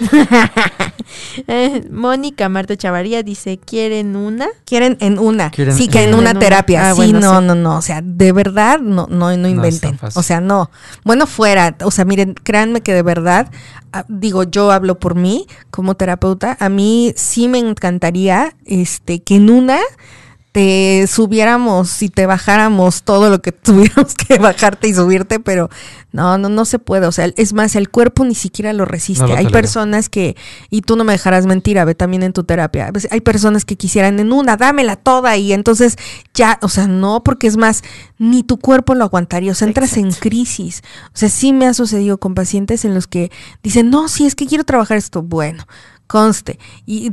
[SPEAKER 2] *laughs*
[SPEAKER 3] Mónica Marta Chavaría dice, ¿quieren una?
[SPEAKER 2] Quieren en una.
[SPEAKER 1] Quieren-
[SPEAKER 2] sí, que en
[SPEAKER 3] Quieren
[SPEAKER 2] una
[SPEAKER 3] en una.
[SPEAKER 2] terapia.
[SPEAKER 3] Ah,
[SPEAKER 2] sí,
[SPEAKER 3] bueno,
[SPEAKER 2] no,
[SPEAKER 3] sí.
[SPEAKER 2] no, no. O sea, de verdad, no, no, no inventen. o sea, no. Bueno, fuera. O sea, miren, créanme que de verdad, ah, digo, yo hablo por mí como terapeuta. A mí sí me encantaría este, que en una te subiéramos y te bajáramos todo lo que *laughs* tuviéramos que bajarte y subirte, pero no, no, no se puede. O sea, es más, el cuerpo ni siquiera lo resiste.
[SPEAKER 1] No lo
[SPEAKER 2] Hay personas que, y tú no me dejarás mentir, ve también en tu terapia. a veces Hay personas que quisieran en una, dámela toda, y entonces ya, o sea, no, porque es más, ni tu cuerpo lo aguantaría. O sea, entras en crisis. O sea, sí me ha sucedido con pacientes en los que dicen, no, sí, es que quiero trabajar esto. Bueno, conste. Y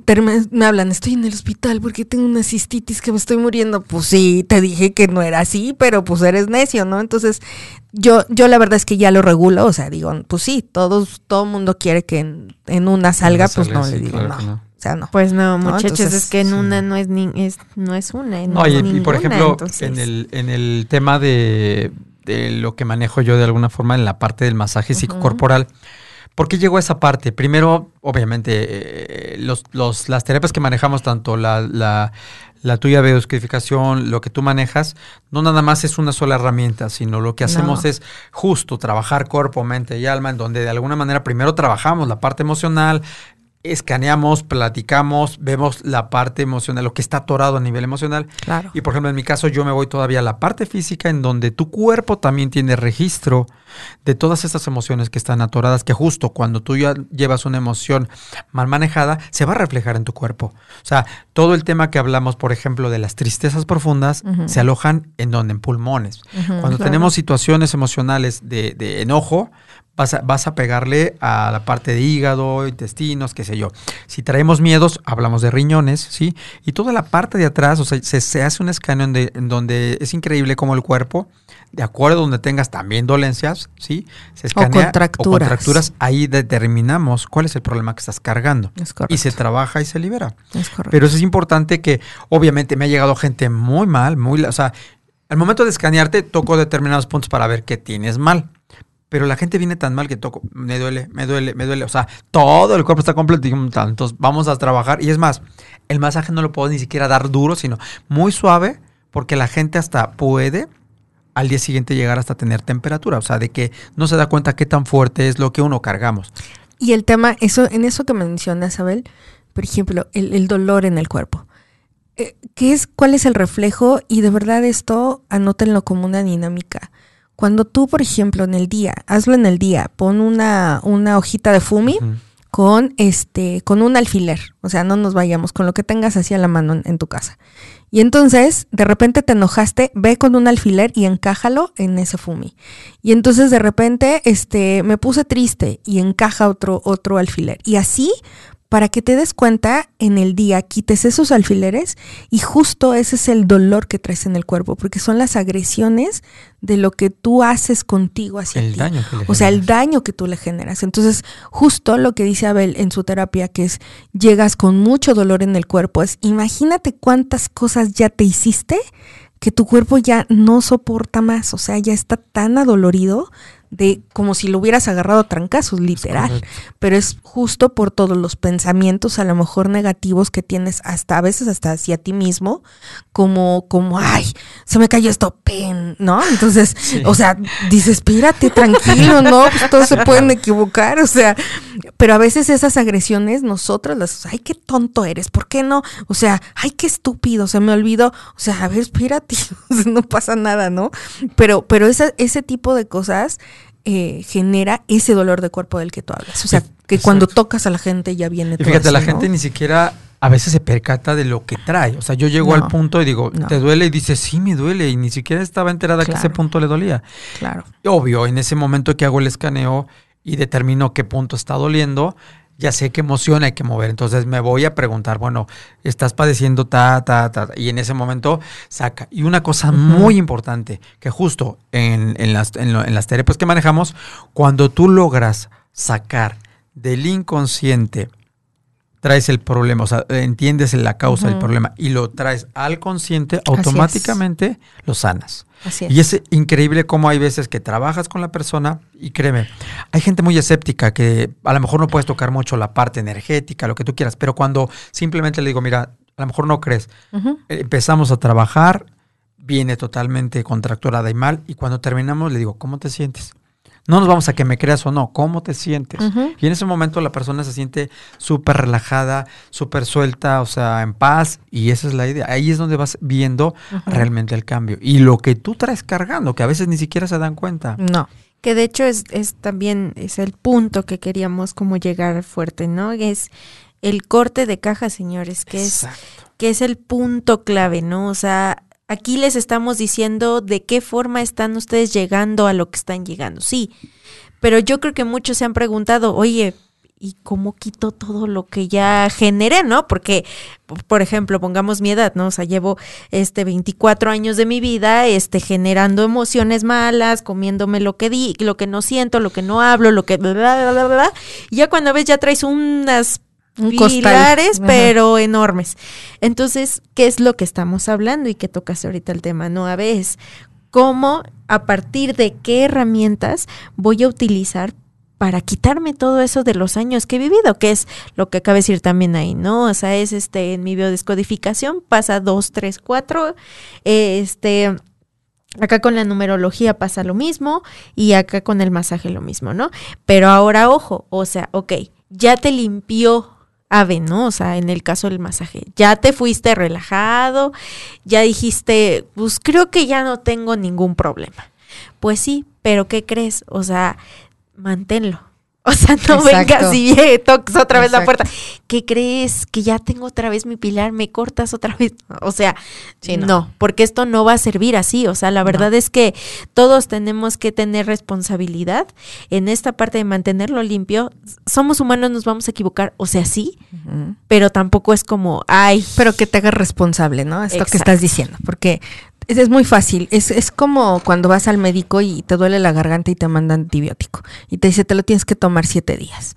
[SPEAKER 2] me hablan, estoy en el hospital porque tengo una cistitis que me estoy muriendo. Pues sí, te dije que no era así, pero pues eres necio, ¿no? Entonces, yo, yo la verdad es que ya lo regulo, o sea, digo, pues sí, todos, todo mundo quiere que en, en una salga, pues
[SPEAKER 1] salga,
[SPEAKER 2] no,
[SPEAKER 1] sí,
[SPEAKER 2] le digo,
[SPEAKER 1] claro
[SPEAKER 2] no.
[SPEAKER 1] no.
[SPEAKER 2] O sea, no.
[SPEAKER 3] Pues no,
[SPEAKER 2] No,
[SPEAKER 3] muchachos,
[SPEAKER 2] entonces,
[SPEAKER 3] es que en
[SPEAKER 1] sí.
[SPEAKER 3] una no es ni es no es una,
[SPEAKER 1] No,
[SPEAKER 3] es
[SPEAKER 1] y, y por ejemplo,
[SPEAKER 3] entonces-
[SPEAKER 1] en el, en el tema de, de lo que manejo yo de alguna forma en la parte del masaje psicocorporal, ¿por qué llegó a esa parte? Primero, obviamente, eh, los, los, las terapias que manejamos, tanto la, la, la tuya lo que tú manejas, no nada más es una sola herramienta, sino lo que hacemos
[SPEAKER 2] No.
[SPEAKER 1] es justo trabajar cuerpo, mente y alma, en donde de alguna manera primero trabajamos la parte emocional, escaneamos, platicamos, vemos la parte emocional, lo que está atorado a nivel emocional.
[SPEAKER 2] Claro.
[SPEAKER 1] Y por ejemplo, en mi caso, yo me voy todavía a la parte física, en donde tu cuerpo también tiene registro de todas estas emociones que están atoradas, que justo cuando tú ya llevas una emoción mal manejada, se va a reflejar en tu cuerpo. O sea, todo el tema que hablamos, por ejemplo, de las tristezas profundas, se alojan en donde, en pulmones. cuando tenemos situaciones emocionales de, de enojo, vas a, pegarle a la parte de hígado, intestinos, qué sé yo. Si traemos miedos, hablamos de riñones, ¿sí? Y toda la parte de atrás, o sea, se, hace un escaneo en, donde es increíble cómo el cuerpo, de acuerdo a donde tengas también dolencias, ¿sí?
[SPEAKER 2] Se escanea. O contracturas.
[SPEAKER 1] O contracturas, ahí determinamos cuál es el problema que estás cargando.
[SPEAKER 2] Es correcto.
[SPEAKER 1] Y se trabaja y se libera.
[SPEAKER 2] Es correcto.
[SPEAKER 1] Pero eso es importante que, obviamente, me ha llegado gente muy mal, muy, o sea, al momento de escanearte, toco determinados puntos para ver qué tienes mal pero la gente viene tan mal que toco, me duele, me duele, me duele. O sea, todo el cuerpo está completo. Entonces vamos a trabajar. Y es más, el masaje no lo puedo ni siquiera dar duro, sino muy suave, porque la gente hasta puede al día siguiente llegar hasta tener temperatura. O sea, de que no se da cuenta qué tan fuerte es lo que uno cargamos.
[SPEAKER 2] Y el tema, eso, en eso que mencionas, Abel, por ejemplo, el, dolor en el cuerpo. Eh, ¿qué es, ¿Cuál es el reflejo? Y de verdad esto anótenlo como una dinámica cuando tú, por ejemplo, en el día, hazlo en el día, pon una, una hojita de fumi con este, con un alfiler. O sea, no nos vayamos con lo que tengas así a la mano en, tu casa. Y entonces, de repente te enojaste, ve con un alfiler y encájalo en ese fumi. Y entonces de repente, este, me puse triste y encaja otro, otro alfiler. Y así para que te des cuenta en el día, quites esos alfileres y justo ese es el dolor que traes en el cuerpo, porque son las agresiones de lo que tú haces contigo hacia
[SPEAKER 1] el Daño que le
[SPEAKER 2] o sea, el daño que tú le generas. Entonces, justo lo que dice Abel en su terapia, que es llegas con mucho dolor en el cuerpo, es imagínate cuántas cosas ya te hiciste que tu cuerpo ya no soporta más, o sea, ya está tan adolorido de como si lo hubieras agarrado a trancazos, literal. Pero es justo por todos los pensamientos, a lo mejor negativos que tienes hasta a veces hasta hacia ti mismo, como, como, ay, se me cayó esto, pen, ¿no? Entonces, o sea, dices, espírate, tranquilo, ¿no? Pues todos se *laughs* pueden equivocar, o sea, pero a veces esas agresiones, nosotros las, ay, qué tonto eres, ¿por qué no? O sea, ay, qué estúpido, se me olvidó, o sea, a ver, espérate, *laughs* no pasa nada, ¿no? Pero, pero esa, ese tipo de cosas eh, genera ese dolor de cuerpo del que tú hablas. O sea, que cuando tocas a la gente ya viene
[SPEAKER 1] y Fíjate, la gente ni siquiera a veces se percata de lo que trae. O sea, yo llego al punto y digo, ¿te duele? Y dice, sí, me duele. Y ni siquiera estaba enterada que ese punto le dolía.
[SPEAKER 2] Claro.
[SPEAKER 1] Obvio, en ese momento que hago el escaneo y determino qué punto está doliendo, ya sé qué emoción hay que mover. Entonces me voy a preguntar, bueno, estás padeciendo ta, ta, ta, y en ese momento saca. Y una cosa muy importante, que justo en, las, en, las terapias que manejamos, cuando tú logras sacar del inconsciente, traes el problema, o sea, entiendes la causa del problema y lo traes al consciente, automáticamente lo sanas. Y es increíble cómo hay veces que trabajas con la persona y créeme, hay gente muy escéptica que a lo mejor no puedes tocar mucho la parte energética, lo que tú quieras, pero cuando simplemente le digo, mira, a lo mejor no crees, empezamos a trabajar, viene totalmente contracturada y mal, y cuando terminamos le digo, ¿cómo te sientes? No nos vamos a que me creas o no, ¿cómo te sientes? Y en ese momento la persona se siente súper relajada, súper suelta, o sea, en paz, y esa es la idea. Ahí es donde vas viendo realmente el cambio. Y lo que tú traes cargando, que a veces ni siquiera se dan cuenta.
[SPEAKER 2] No.
[SPEAKER 3] Que de hecho es, es también, es el punto que queríamos como llegar fuerte, ¿no? Es el corte de caja, señores, que es, que es el punto clave, ¿no? O sea, Aquí les estamos diciendo de qué forma están ustedes llegando a lo que están llegando. Sí, pero yo creo que muchos se han preguntado, oye, ¿y cómo quito todo lo que ya generé, no? Porque, por ejemplo, pongamos mi edad, ¿no? O sea, llevo este 24 años de mi vida este generando emociones malas, comiéndome lo que di, lo que no siento, lo que no hablo, lo que bla bla bla bla. Y ya cuando ves ya traes unas un pilares, pero enormes. Entonces, ¿qué es lo que estamos hablando y que tocas ahorita el tema? No, a veces, ¿cómo, a partir de qué herramientas voy a utilizar para quitarme todo eso de los años que he vivido, que es lo que acaba de decir también ahí, ¿no? O sea, es este, en mi biodescodificación pasa dos, tres, cuatro, este, acá con la numerología pasa lo mismo y acá con el masaje lo mismo, ¿no? Pero ahora, ojo, o sea, ok, ya te limpió ave, ¿no? O sea, en el caso del masaje. Ya te fuiste relajado, ya dijiste, pues creo que ya no tengo ningún problema. Pues sí, pero ¿qué crees? O sea, manténlo. *laughs* O sea, no
[SPEAKER 2] Exacto.
[SPEAKER 3] vengas y eh, toques otra vez la puerta. ¿Qué crees? Que ya tengo otra vez mi pilar, me cortas otra vez. O sea,
[SPEAKER 2] Sí,
[SPEAKER 3] no.
[SPEAKER 2] no.
[SPEAKER 3] porque esto no va a servir así. O sea, la verdad es que todos tenemos que tener responsabilidad en esta parte de mantenerlo limpio. Somos humanos, nos vamos a equivocar. O sea, sí, pero tampoco es como, ay,
[SPEAKER 2] Pero que te hagas responsable, ¿no? Esto que
[SPEAKER 3] Exacto.
[SPEAKER 2] estás diciendo. Porque es, muy fácil. Es, es como cuando vas al médico y te duele la garganta y te manda antibiótico. Y te dice, te lo tienes que tomar siete días.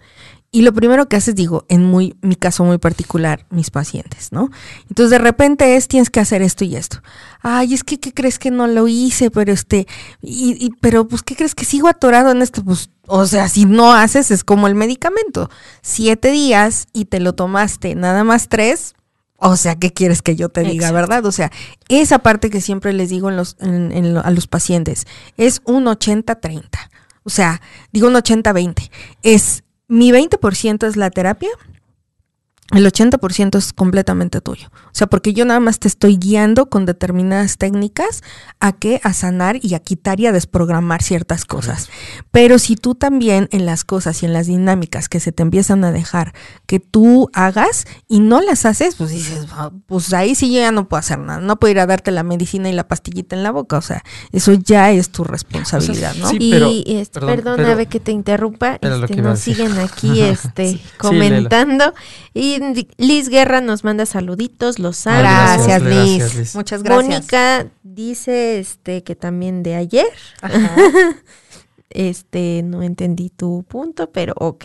[SPEAKER 2] Y lo primero que haces, digo, en muy, mi caso muy particular, mis pacientes, ¿no? Entonces de repente es, tienes que hacer esto y esto. Ay, es que, ¿qué crees que no lo hice? Pero este, y, y- pero pues, ¿qué crees que sigo atorado en esto? Pues, o sea, si no haces, es como el medicamento. Siete días y te lo tomaste nada más tres, o sea, ¿qué quieres que yo te diga,
[SPEAKER 3] Exacto.
[SPEAKER 2] verdad? O sea, esa parte que siempre les digo en los, en- en a los pacientes es un 80-30. O sea, digo un 80-20. Es mi 20% es la terapia, el 80% es completamente tuyo. O sea, porque yo nada más te estoy guiando con determinadas técnicas a qué, a sanar y a quitar y a desprogramar ciertas cosas. Pero si tú también en las cosas y en las dinámicas que se te empiezan a dejar que tú hagas y no las haces, pues dices, "Ah, pues ahí sí yo ya no puedo hacer nada. No puedo ir a darte la medicina y la pastillita en la boca. O sea, eso ya es tu responsabilidad, ¿no?
[SPEAKER 1] sí,
[SPEAKER 3] y este,
[SPEAKER 1] perdón,
[SPEAKER 3] perdón,
[SPEAKER 1] pero-
[SPEAKER 3] Ave, que te interrumpa, este,
[SPEAKER 1] que
[SPEAKER 3] nos siguen aquí *laughs* este,
[SPEAKER 1] Sí,
[SPEAKER 3] comentando. y Liz Guerra nos manda saluditos, los
[SPEAKER 1] Ah,
[SPEAKER 3] ama.
[SPEAKER 2] Gracias,
[SPEAKER 1] gracias,
[SPEAKER 2] Liz.
[SPEAKER 1] gracias, Liz.
[SPEAKER 2] Muchas gracias.
[SPEAKER 3] Mónica dice este que también de ayer.
[SPEAKER 2] Ajá. *laughs*
[SPEAKER 3] Este, no entendí tu punto, pero ok.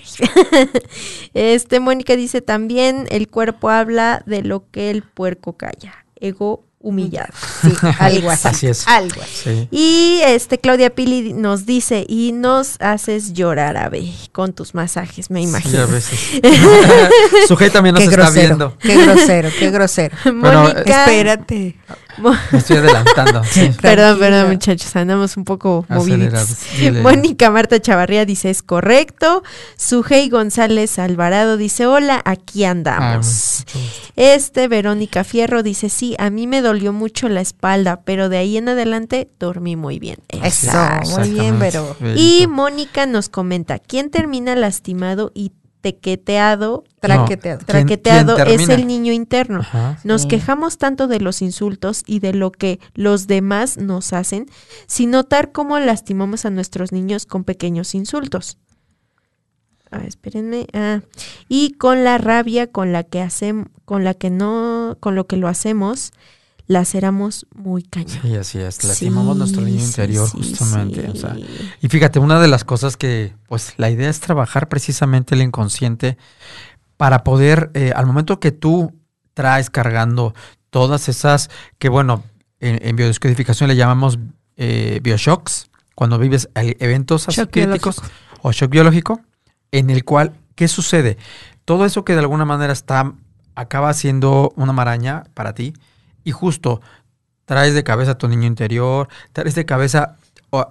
[SPEAKER 3] *laughs* este, Mónica dice también, el cuerpo habla de lo que el puerco calla. Ego humillado. *laughs*
[SPEAKER 2] Sí, algo así.
[SPEAKER 1] Así es.
[SPEAKER 2] Algo así.
[SPEAKER 1] Sí.
[SPEAKER 3] Y este Claudia Pili nos dice, y nos haces llorar, Ave, con tus masajes, me
[SPEAKER 1] Sí,
[SPEAKER 3] imagino.
[SPEAKER 1] a veces. *laughs* Sujei también nos
[SPEAKER 2] Qué
[SPEAKER 1] está
[SPEAKER 2] grosero,
[SPEAKER 1] viendo.
[SPEAKER 2] qué grosero, qué grosero. *laughs*
[SPEAKER 1] Bueno,
[SPEAKER 3] Mónica,
[SPEAKER 2] Espérate.
[SPEAKER 1] Me estoy adelantando. *laughs* sí.
[SPEAKER 3] Perdón, perdón, muchachos, andamos un poco movidos. *laughs* Mónica Marta Chavarría dice, es correcto. Sujei González Alvarado dice, hola, aquí
[SPEAKER 1] Ah,
[SPEAKER 3] andamos.
[SPEAKER 1] gusto.
[SPEAKER 3] Este, Verónica Fierro dice, sí, a mí me dolió mucho la espalda, pero de ahí en adelante dormí muy bien.
[SPEAKER 2] Eso,
[SPEAKER 3] Exacto.
[SPEAKER 2] muy bien, pero
[SPEAKER 3] Y. Mónica nos comenta, ¿quién termina lastimado y tequeteado?
[SPEAKER 2] traqueteado.
[SPEAKER 1] ¿Quién-
[SPEAKER 3] Traqueteado
[SPEAKER 1] quién
[SPEAKER 3] es el niño interno.
[SPEAKER 1] Ajá.
[SPEAKER 3] Nos
[SPEAKER 2] Sí.
[SPEAKER 3] quejamos tanto de los insultos y de lo que los demás nos hacen, sin notar cómo lastimamos a nuestros niños con pequeños insultos. Ah, espérenme. Ah, y con la rabia con la que hacemos, con la que no, con lo que lo hacemos, laceramos muy cañón.
[SPEAKER 1] Sí, así es. Lastimamos nuestro niño
[SPEAKER 3] Sí,
[SPEAKER 1] interior,
[SPEAKER 3] sí,
[SPEAKER 1] justamente.
[SPEAKER 3] sí.
[SPEAKER 1] o sea, y fíjate, una de las cosas que, pues, la idea es trabajar precisamente el inconsciente para poder, eh, al momento que tú traes cargando todas esas, que bueno, en, en biodescodificación le llamamos eh, bioshocks, cuando vives eventos
[SPEAKER 2] biológico.
[SPEAKER 1] o shock biológico, en el cual, ¿qué sucede? Todo eso que de alguna manera está, acaba siendo una maraña para ti, y justo traes de cabeza a tu niño interior, traes de cabeza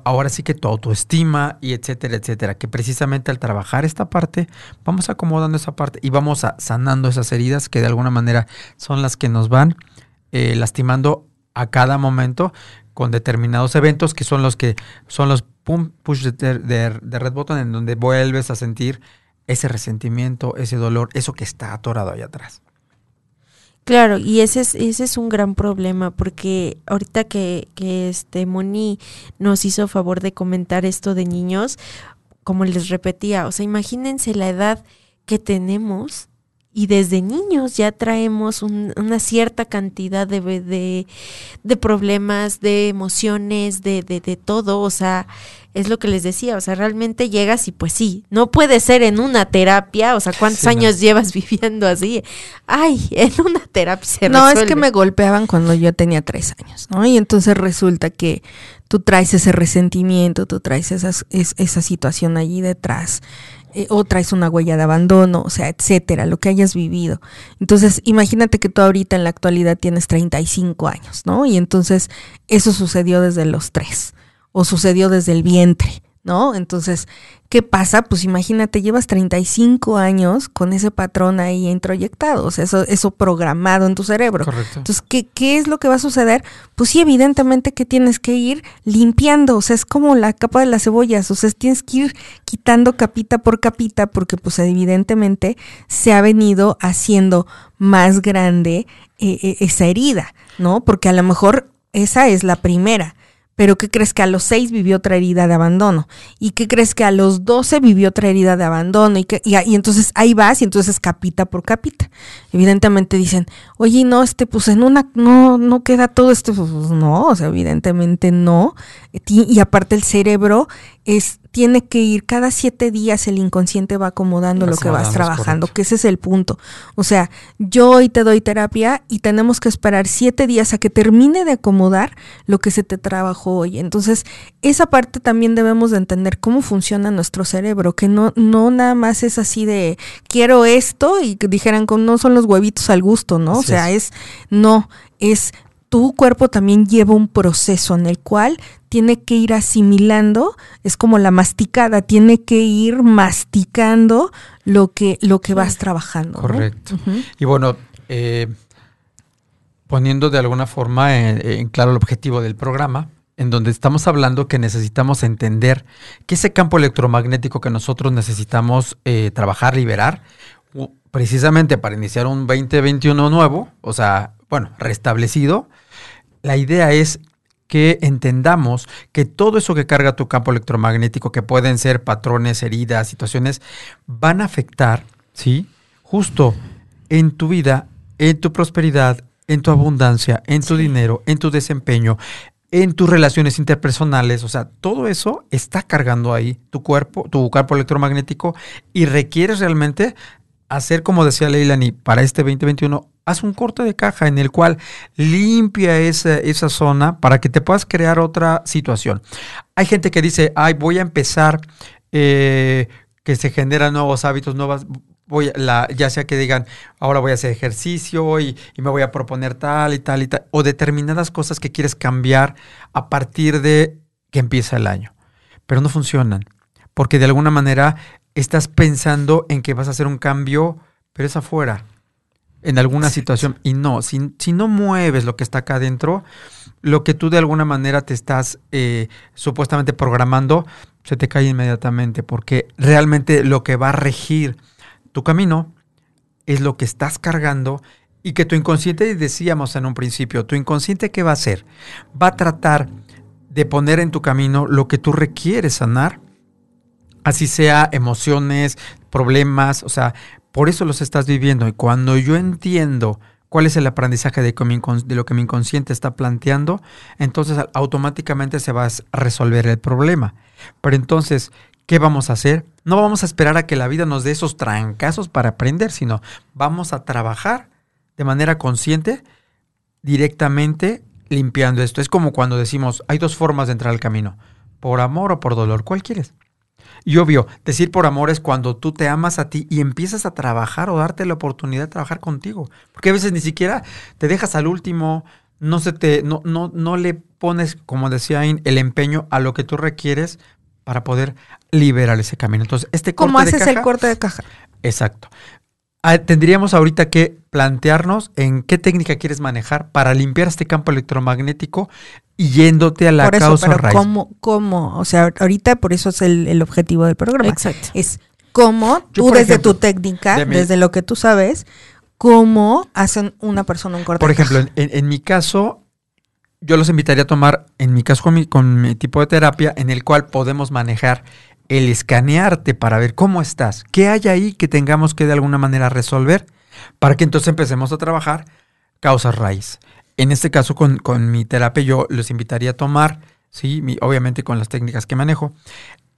[SPEAKER 1] ahora sí que tu autoestima y etcétera, etcétera, que precisamente al trabajar esta parte, vamos acomodando esa parte y vamos a, sanando esas heridas que de alguna manera son las que nos van eh, lastimando a cada momento con determinados eventos que son los que son los push de, de- de red button en donde vuelves a sentir ese resentimiento, ese dolor, eso que está atorado ahí atrás.
[SPEAKER 3] Claro, y ese es, ese es un gran problema, porque ahorita que, que este Moni nos hizo favor de comentar esto de niños, como les repetía, o sea, imagínense la edad que tenemos y desde niños ya traemos un- una cierta cantidad de, de, de problemas, de emociones, de, de, de todo, o sea, es lo que les decía, o sea, realmente llegas y pues sí, no puede ser en una terapia, o sea, ¿cuántos
[SPEAKER 1] Sí, no.
[SPEAKER 3] años llevas *laughs* viviendo así? Ay, en una terapia se
[SPEAKER 2] No, es que me golpeaban cuando yo tenía tres años, ¿no? Y entonces resulta que tú traes ese resentimiento, tú traes esas, es- esa situación allí detrás, eh, o traes una huella de abandono, o sea, etcétera, lo que hayas vivido. Entonces, imagínate que tú ahorita en la actualidad tienes 35 años, ¿no? Y entonces eso sucedió desde los tres, o sucedió desde el vientre. ¿No? Entonces, ¿qué pasa? Pues imagínate, llevas 35 años con ese patrón ahí introyectado, o sea, eso, eso programado en tu cerebro.
[SPEAKER 1] Correcto.
[SPEAKER 2] Entonces, ¿qué, ¿qué es lo que va a suceder? Pues sí, evidentemente que tienes que ir limpiando, o sea, es como la capa de las cebollas, o sea, tienes que ir quitando capita por capita porque pues evidentemente se ha venido haciendo más grande eh, eh, esa herida, ¿no? Porque a lo mejor esa es la primera pero ¿qué crees que a los 6 vivió otra herida de abandono? ¿Y qué crees que a los 12 vivió otra herida de abandono? Y, que, y, entonces ahí vas y entonces capita por capita. Evidentemente dicen, oye, no, este, pues en una, no, no queda todo esto. Pues no, o sea, evidentemente no. Y aparte el cerebro es tiene que ir cada siete días el inconsciente va acomodando lo que vas trabajando, que ese es el punto. O sea, yo hoy te doy terapia y tenemos que esperar siete días a que termine de acomodar lo que se te trabajó hoy. Entonces, esa parte también debemos de entender cómo funciona nuestro cerebro, que no, no nada más es así de quiero esto y que dijeran no son los huevitos al gusto, ¿no? Así o sea, es. es no, es tu cuerpo también lleva un proceso en el cual tiene que ir asimilando, es como la masticada, tiene que ir masticando lo que, lo que vas trabajando.
[SPEAKER 1] Correcto. ¿no? Uh -huh. Y bueno, eh, poniendo de alguna forma en, en, claro el objetivo del programa, en donde estamos hablando que necesitamos entender que ese campo electromagnético que nosotros necesitamos eh, trabajar, liberar, precisamente para iniciar un 2021 nuevo, o sea, bueno, restablecido, la idea es que entendamos que todo eso que carga tu campo electromagnético, que pueden ser patrones, heridas, situaciones, van a afectar, ¿sí? Justo en tu vida, en tu prosperidad, en tu abundancia, en tu sí. dinero, en tu desempeño, en tus relaciones interpersonales, o sea, todo eso está cargando ahí tu cuerpo, tu campo electromagnético y requieres realmente hacer, como decía Leilani, para este 2021, haz un corte de caja en el cual limpia esa, esa zona para que te puedas crear otra situación. Hay gente que dice, ay, voy a empezar, eh, que se generan nuevos hábitos, nuevas, voy a la, ya sea que digan, ahora voy a hacer ejercicio y, y, me voy a proponer tal y tal y tal, o determinadas cosas que quieres cambiar a partir de que empieza el año. Pero no funcionan, porque de alguna manera estás pensando en que vas a hacer un cambio, pero es afuera, en alguna sí, situación. Sí. Y no, si, si, no mueves lo que está acá adentro, lo que tú de alguna manera te estás eh, supuestamente programando, se te cae inmediatamente, porque realmente lo que va a regir tu camino es lo que estás cargando y que tu inconsciente, decíamos en un principio, tu inconsciente qué va a hacer? Va a tratar de poner en tu camino lo que tú requieres sanar, así sea emociones, problemas, o sea, por eso los estás viviendo. Y cuando yo entiendo cuál es el aprendizaje de, lo que mi inconsciente está planteando, entonces automáticamente se va a resolver el problema. Pero entonces, ¿qué vamos a hacer? No vamos a esperar a que la vida nos dé esos trancazos para aprender, sino vamos a trabajar de manera consciente directamente limpiando esto. Es como cuando decimos, hay dos formas de entrar al camino, por amor o por dolor. ¿Cuál quieres? Y obvio, decir por amor es cuando tú te amas a ti y empiezas a trabajar o darte la oportunidad de trabajar contigo. Porque a veces ni siquiera te dejas al último, no se te, no, no, no le pones, como decía Ain, el empeño a lo que tú requieres para poder liberar ese camino. Entonces, este corte
[SPEAKER 2] ¿Cómo haces
[SPEAKER 1] de caja,
[SPEAKER 2] el corte de caja?
[SPEAKER 1] Exacto. Ah, tendríamos ahorita que plantearnos en qué técnica quieres manejar para limpiar este campo electromagnético y yéndote a la
[SPEAKER 2] por eso,
[SPEAKER 1] causa
[SPEAKER 2] pero
[SPEAKER 1] raíz.
[SPEAKER 2] ¿cómo, ¿Cómo? O sea, ahorita por eso es el, el objetivo del programa.
[SPEAKER 3] Exacto.
[SPEAKER 2] Es cómo
[SPEAKER 1] Yo,
[SPEAKER 2] tú desde
[SPEAKER 1] ejemplo,
[SPEAKER 2] tu técnica,
[SPEAKER 1] de mi-
[SPEAKER 2] desde lo que tú sabes, cómo hacen una persona un corte
[SPEAKER 1] Por ejemplo, en, en- en mi caso, yo los invitaría a tomar, en mi caso con mi, con mi tipo de terapia, en el cual podemos manejar el escanearte para ver cómo estás, qué hay ahí que tengamos que de alguna manera resolver, para que entonces empecemos a trabajar causas raíz. En este caso, con, con mi terapia, yo los invitaría a tomar, ¿sí? Mi- obviamente con las técnicas que manejo.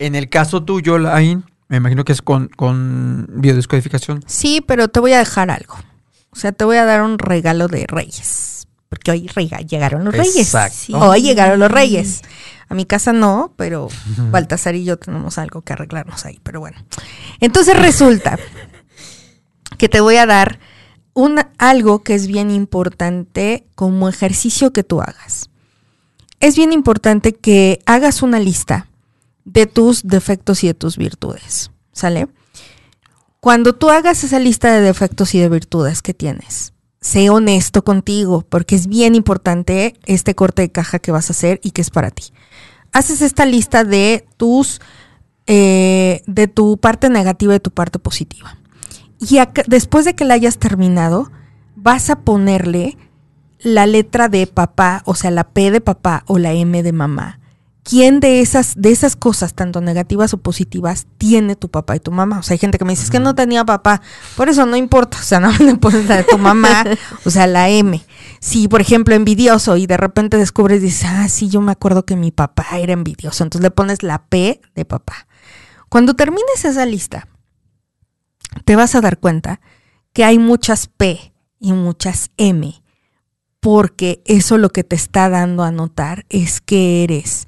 [SPEAKER 1] En el caso tuyo, Lain, me imagino que es con, con biodescodificación.
[SPEAKER 2] Sí, pero te voy a dejar algo. O sea, te voy a dar un regalo de reyes. Porque hoy rega- llegaron los reyes.
[SPEAKER 1] Exacto.
[SPEAKER 2] Sí. Hoy llegaron los reyes. A mi casa no, pero *laughs* Baltasar y yo tenemos algo que arreglarnos ahí. Pero bueno. Entonces resulta que te voy a dar un, algo que es bien importante como ejercicio que tú hagas. Es bien importante que hagas una lista de tus defectos y de tus virtudes. ¿Sale? Cuando tú hagas esa lista de defectos y de virtudes que tienes, sé honesto contigo, porque es bien importante este corte de caja que vas a hacer y que es para ti. Haces esta lista de tus, eh, de tu parte negativa y de tu parte positiva. Y después de que la hayas terminado, vas a ponerle la letra de papá, o sea, la P de papá o la M de mamá ¿quién de esas, de esas cosas, tanto negativas o positivas, tiene tu papá y tu mamá? O sea, hay gente que me dice, es que no tenía papá, por eso no importa, o sea, no le pones la de tu mamá, *laughs* o sea, la M. Si, por ejemplo, envidioso y de repente descubres y dices, ah, sí, yo me acuerdo que mi papá era envidioso, entonces le pones la P de papá. Cuando termines esa lista, te vas a dar cuenta que hay muchas P y muchas M, porque eso lo que te está dando a notar es que eres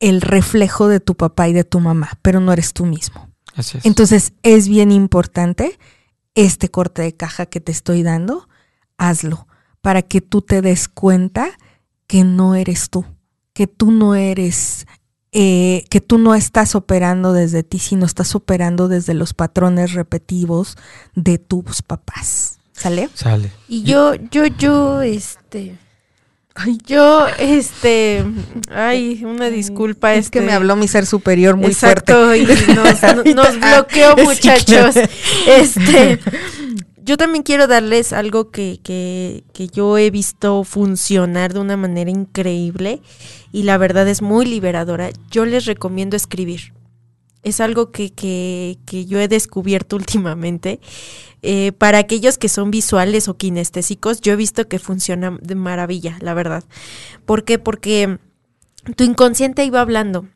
[SPEAKER 2] el reflejo de tu papá y de tu mamá, pero no eres tú mismo.
[SPEAKER 1] Así es.
[SPEAKER 2] Entonces es bien importante este corte de caja que te estoy dando, hazlo para que tú te des cuenta que no eres tú, que tú no eres, eh, que tú no estás operando desde ti, sino estás operando desde los patrones repetitivos de tus papás. ¿Sale?
[SPEAKER 1] Sale.
[SPEAKER 3] Y yo, yo, yo, este, Ay, yo, este, ay, una disculpa.
[SPEAKER 2] Es
[SPEAKER 3] este,
[SPEAKER 2] que me habló mi ser superior muy
[SPEAKER 3] exacto,
[SPEAKER 2] fuerte.
[SPEAKER 3] y nos, *laughs* nos bloqueó, *laughs* muchachos. Este, yo también quiero darles algo que, que, que yo he visto funcionar de una manera increíble y la verdad es muy liberadora. Yo les recomiendo escribir. Es algo que, que, que yo he descubierto *laughs* últimamente. Eh, para aquellos que son visuales o kinestésicos, yo he visto que funciona de maravilla, la verdad. ¿Por qué? Porque tu inconsciente iba hablando.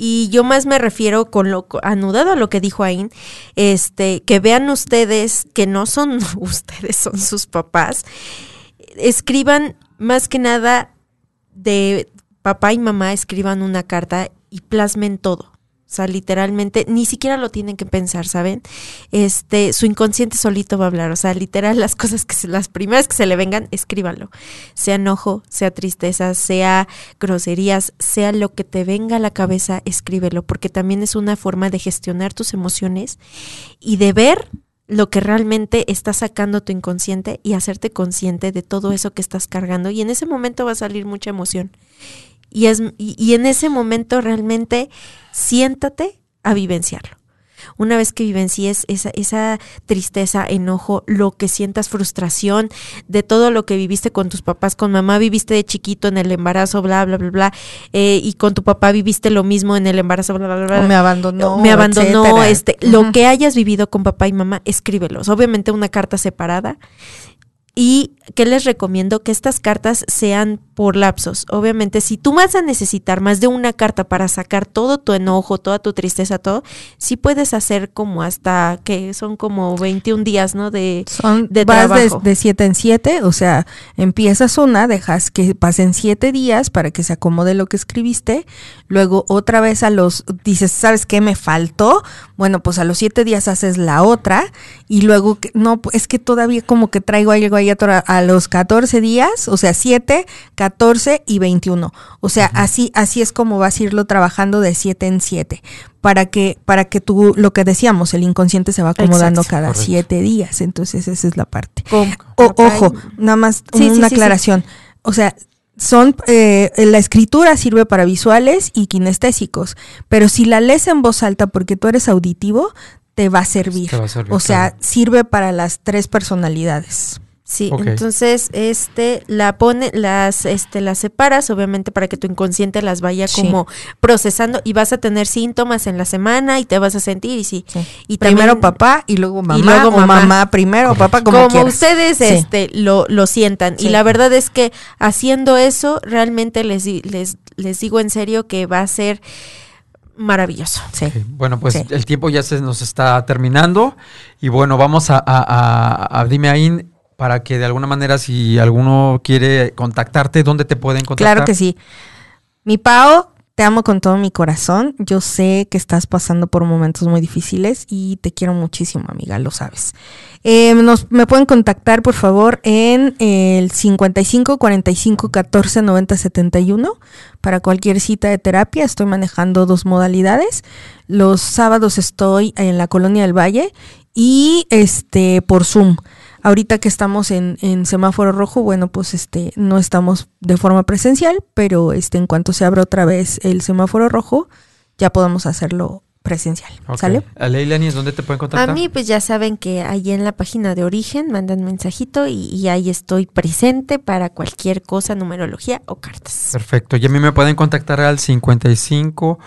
[SPEAKER 3] Y yo más me refiero con lo anudado a lo que dijo Ain, este, que vean ustedes que no son *laughs* ustedes, son sus papás. Escriban más que nada de papá y mamá, escriban una carta y plasmen todo. O sea, literalmente, ni siquiera lo tienen que pensar, ¿saben? Este, su inconsciente solito va a hablar. O sea, literal, las cosas que se, las primeras que se le vengan, escríbanlo. Sea enojo, sea tristeza, sea groserías, sea lo que te venga a la cabeza, escríbelo, porque también es una forma de gestionar tus emociones y de ver lo que realmente está sacando tu inconsciente y hacerte consciente de todo eso que estás cargando. Y en ese momento va a salir mucha emoción. Y, es, y, en ese momento realmente siéntate a vivenciarlo. Una vez que vivencies esa, esa tristeza, enojo, lo que sientas frustración de todo lo que viviste con tus papás, con mamá viviste de chiquito en el embarazo, bla, bla, bla, bla, eh, y con tu papá viviste lo mismo en el embarazo, bla, bla, bla.
[SPEAKER 2] O me abandonó.
[SPEAKER 3] Me abandonó, etcétera. este, uh -huh. lo que hayas vivido con papá y mamá, escríbelos. Obviamente una carta separada y que les recomiendo que estas cartas sean por lapsos. Obviamente, si tú vas a necesitar más de una carta para sacar todo tu enojo, toda tu tristeza, todo, sí puedes hacer como hasta que son como 21 días, ¿no? De,
[SPEAKER 2] son,
[SPEAKER 3] de
[SPEAKER 2] vas
[SPEAKER 3] trabajo.
[SPEAKER 2] De, siete en siete, o sea, empiezas una, dejas que pasen siete días para que se acomode lo que escribiste, luego otra vez a los, dices, ¿sabes qué me faltó? Bueno, pues a los siete días haces la otra y luego, no, es que todavía como que traigo algo ahí a los 14 días, o sea, 7, 14 y 21. O sea, así así es como vas a irlo trabajando de 7 en 7 para que para que tú lo que decíamos, el inconsciente se va acomodando
[SPEAKER 3] Exacto,
[SPEAKER 2] cada
[SPEAKER 3] correcto.
[SPEAKER 2] 7 días, entonces esa es la parte.
[SPEAKER 3] Con-
[SPEAKER 2] O- ojo, nada más
[SPEAKER 3] Sí,
[SPEAKER 2] una
[SPEAKER 3] sí, sí.
[SPEAKER 2] aclaración. O sea, son eh, la escritura sirve para visuales y kinestésicos, pero si la lees en voz alta porque tú eres auditivo, te va a servir.
[SPEAKER 1] Te va a servir,
[SPEAKER 2] o sea,
[SPEAKER 1] claro.
[SPEAKER 2] sirve para las tres personalidades.
[SPEAKER 3] Sí, entonces este la pone las este las separas obviamente para que tu inconsciente las vaya
[SPEAKER 2] Sí.
[SPEAKER 3] como procesando y vas a tener síntomas en la semana y te vas a sentir y sí. Y
[SPEAKER 2] primero
[SPEAKER 3] también-
[SPEAKER 2] papá y luego mamá,
[SPEAKER 3] luego
[SPEAKER 2] o
[SPEAKER 3] mamá.
[SPEAKER 2] mamá primero, papá como,
[SPEAKER 3] como,
[SPEAKER 2] quieras.
[SPEAKER 3] ustedes
[SPEAKER 2] Sí.
[SPEAKER 3] este lo, lo sientan y la verdad es que haciendo eso realmente les di- les les digo en serio que va a ser maravilloso.
[SPEAKER 2] Sí.
[SPEAKER 1] Bueno, pues
[SPEAKER 2] Sí.
[SPEAKER 1] el tiempo ya se nos está terminando y bueno, vamos a, a, a- a- dime ahí para que de alguna manera si alguno quiere contactarte, ¿dónde te pueden contactar?
[SPEAKER 2] Claro que sí. Mi PAO Te amo con todo mi corazón. Yo sé que estás pasando por momentos muy difíciles y te quiero muchísimo, amiga, lo sabes. Eh, nos, me pueden contactar, por favor, en el 55 45 14 90 71 para cualquier cita de terapia. Estoy manejando dos modalidades. Los sábados estoy en la Colonia del Valle y este por Zoom. Ahorita que estamos en, en, semáforo rojo, bueno, pues este no estamos de forma presencial, pero este en cuanto se abra otra vez el semáforo rojo, ya podemos hacerlo presencial.
[SPEAKER 1] Ok.
[SPEAKER 2] ¿Sale?
[SPEAKER 1] A Leilani, ¿dónde te pueden contactar?
[SPEAKER 3] A mí, pues ya saben que ahí en la página de origen mandan mensajito y, y ahí estoy presente para cualquier cosa, numerología o cartas.
[SPEAKER 1] Perfecto. Y a mí me pueden contactar al 55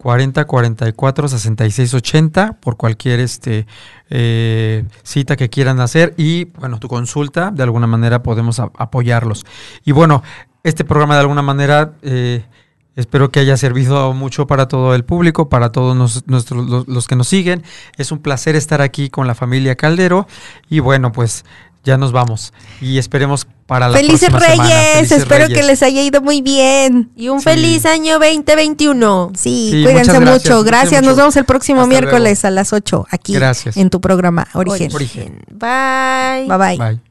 [SPEAKER 1] 40 44 66 80 por cualquier este eh, cita que quieran hacer y bueno tu consulta de alguna manera podemos apoyarlos. Y bueno este programa de alguna manera eh, espero que haya servido mucho para todo el público para todos los que nos siguen. Es un placer estar aquí con la familia Caldero y bueno pues ya nos vamos y esperemos para la
[SPEAKER 2] Felices
[SPEAKER 1] próxima
[SPEAKER 2] Reyes,
[SPEAKER 1] semana. Felices
[SPEAKER 2] espero que les haya ido muy bien.
[SPEAKER 3] Y un
[SPEAKER 1] Sí.
[SPEAKER 3] feliz año 2021.
[SPEAKER 2] Sí,
[SPEAKER 1] Sí,
[SPEAKER 2] cuídense
[SPEAKER 1] gracias,
[SPEAKER 2] mucho. Gracias.
[SPEAKER 1] mucho.
[SPEAKER 2] Nos vemos el próximo
[SPEAKER 1] Hasta
[SPEAKER 2] miércoles a las 8 aquí
[SPEAKER 1] Gracias.
[SPEAKER 2] en tu programa Origen.
[SPEAKER 1] Origen.
[SPEAKER 3] Bye.
[SPEAKER 2] Bye bye.
[SPEAKER 1] Bye.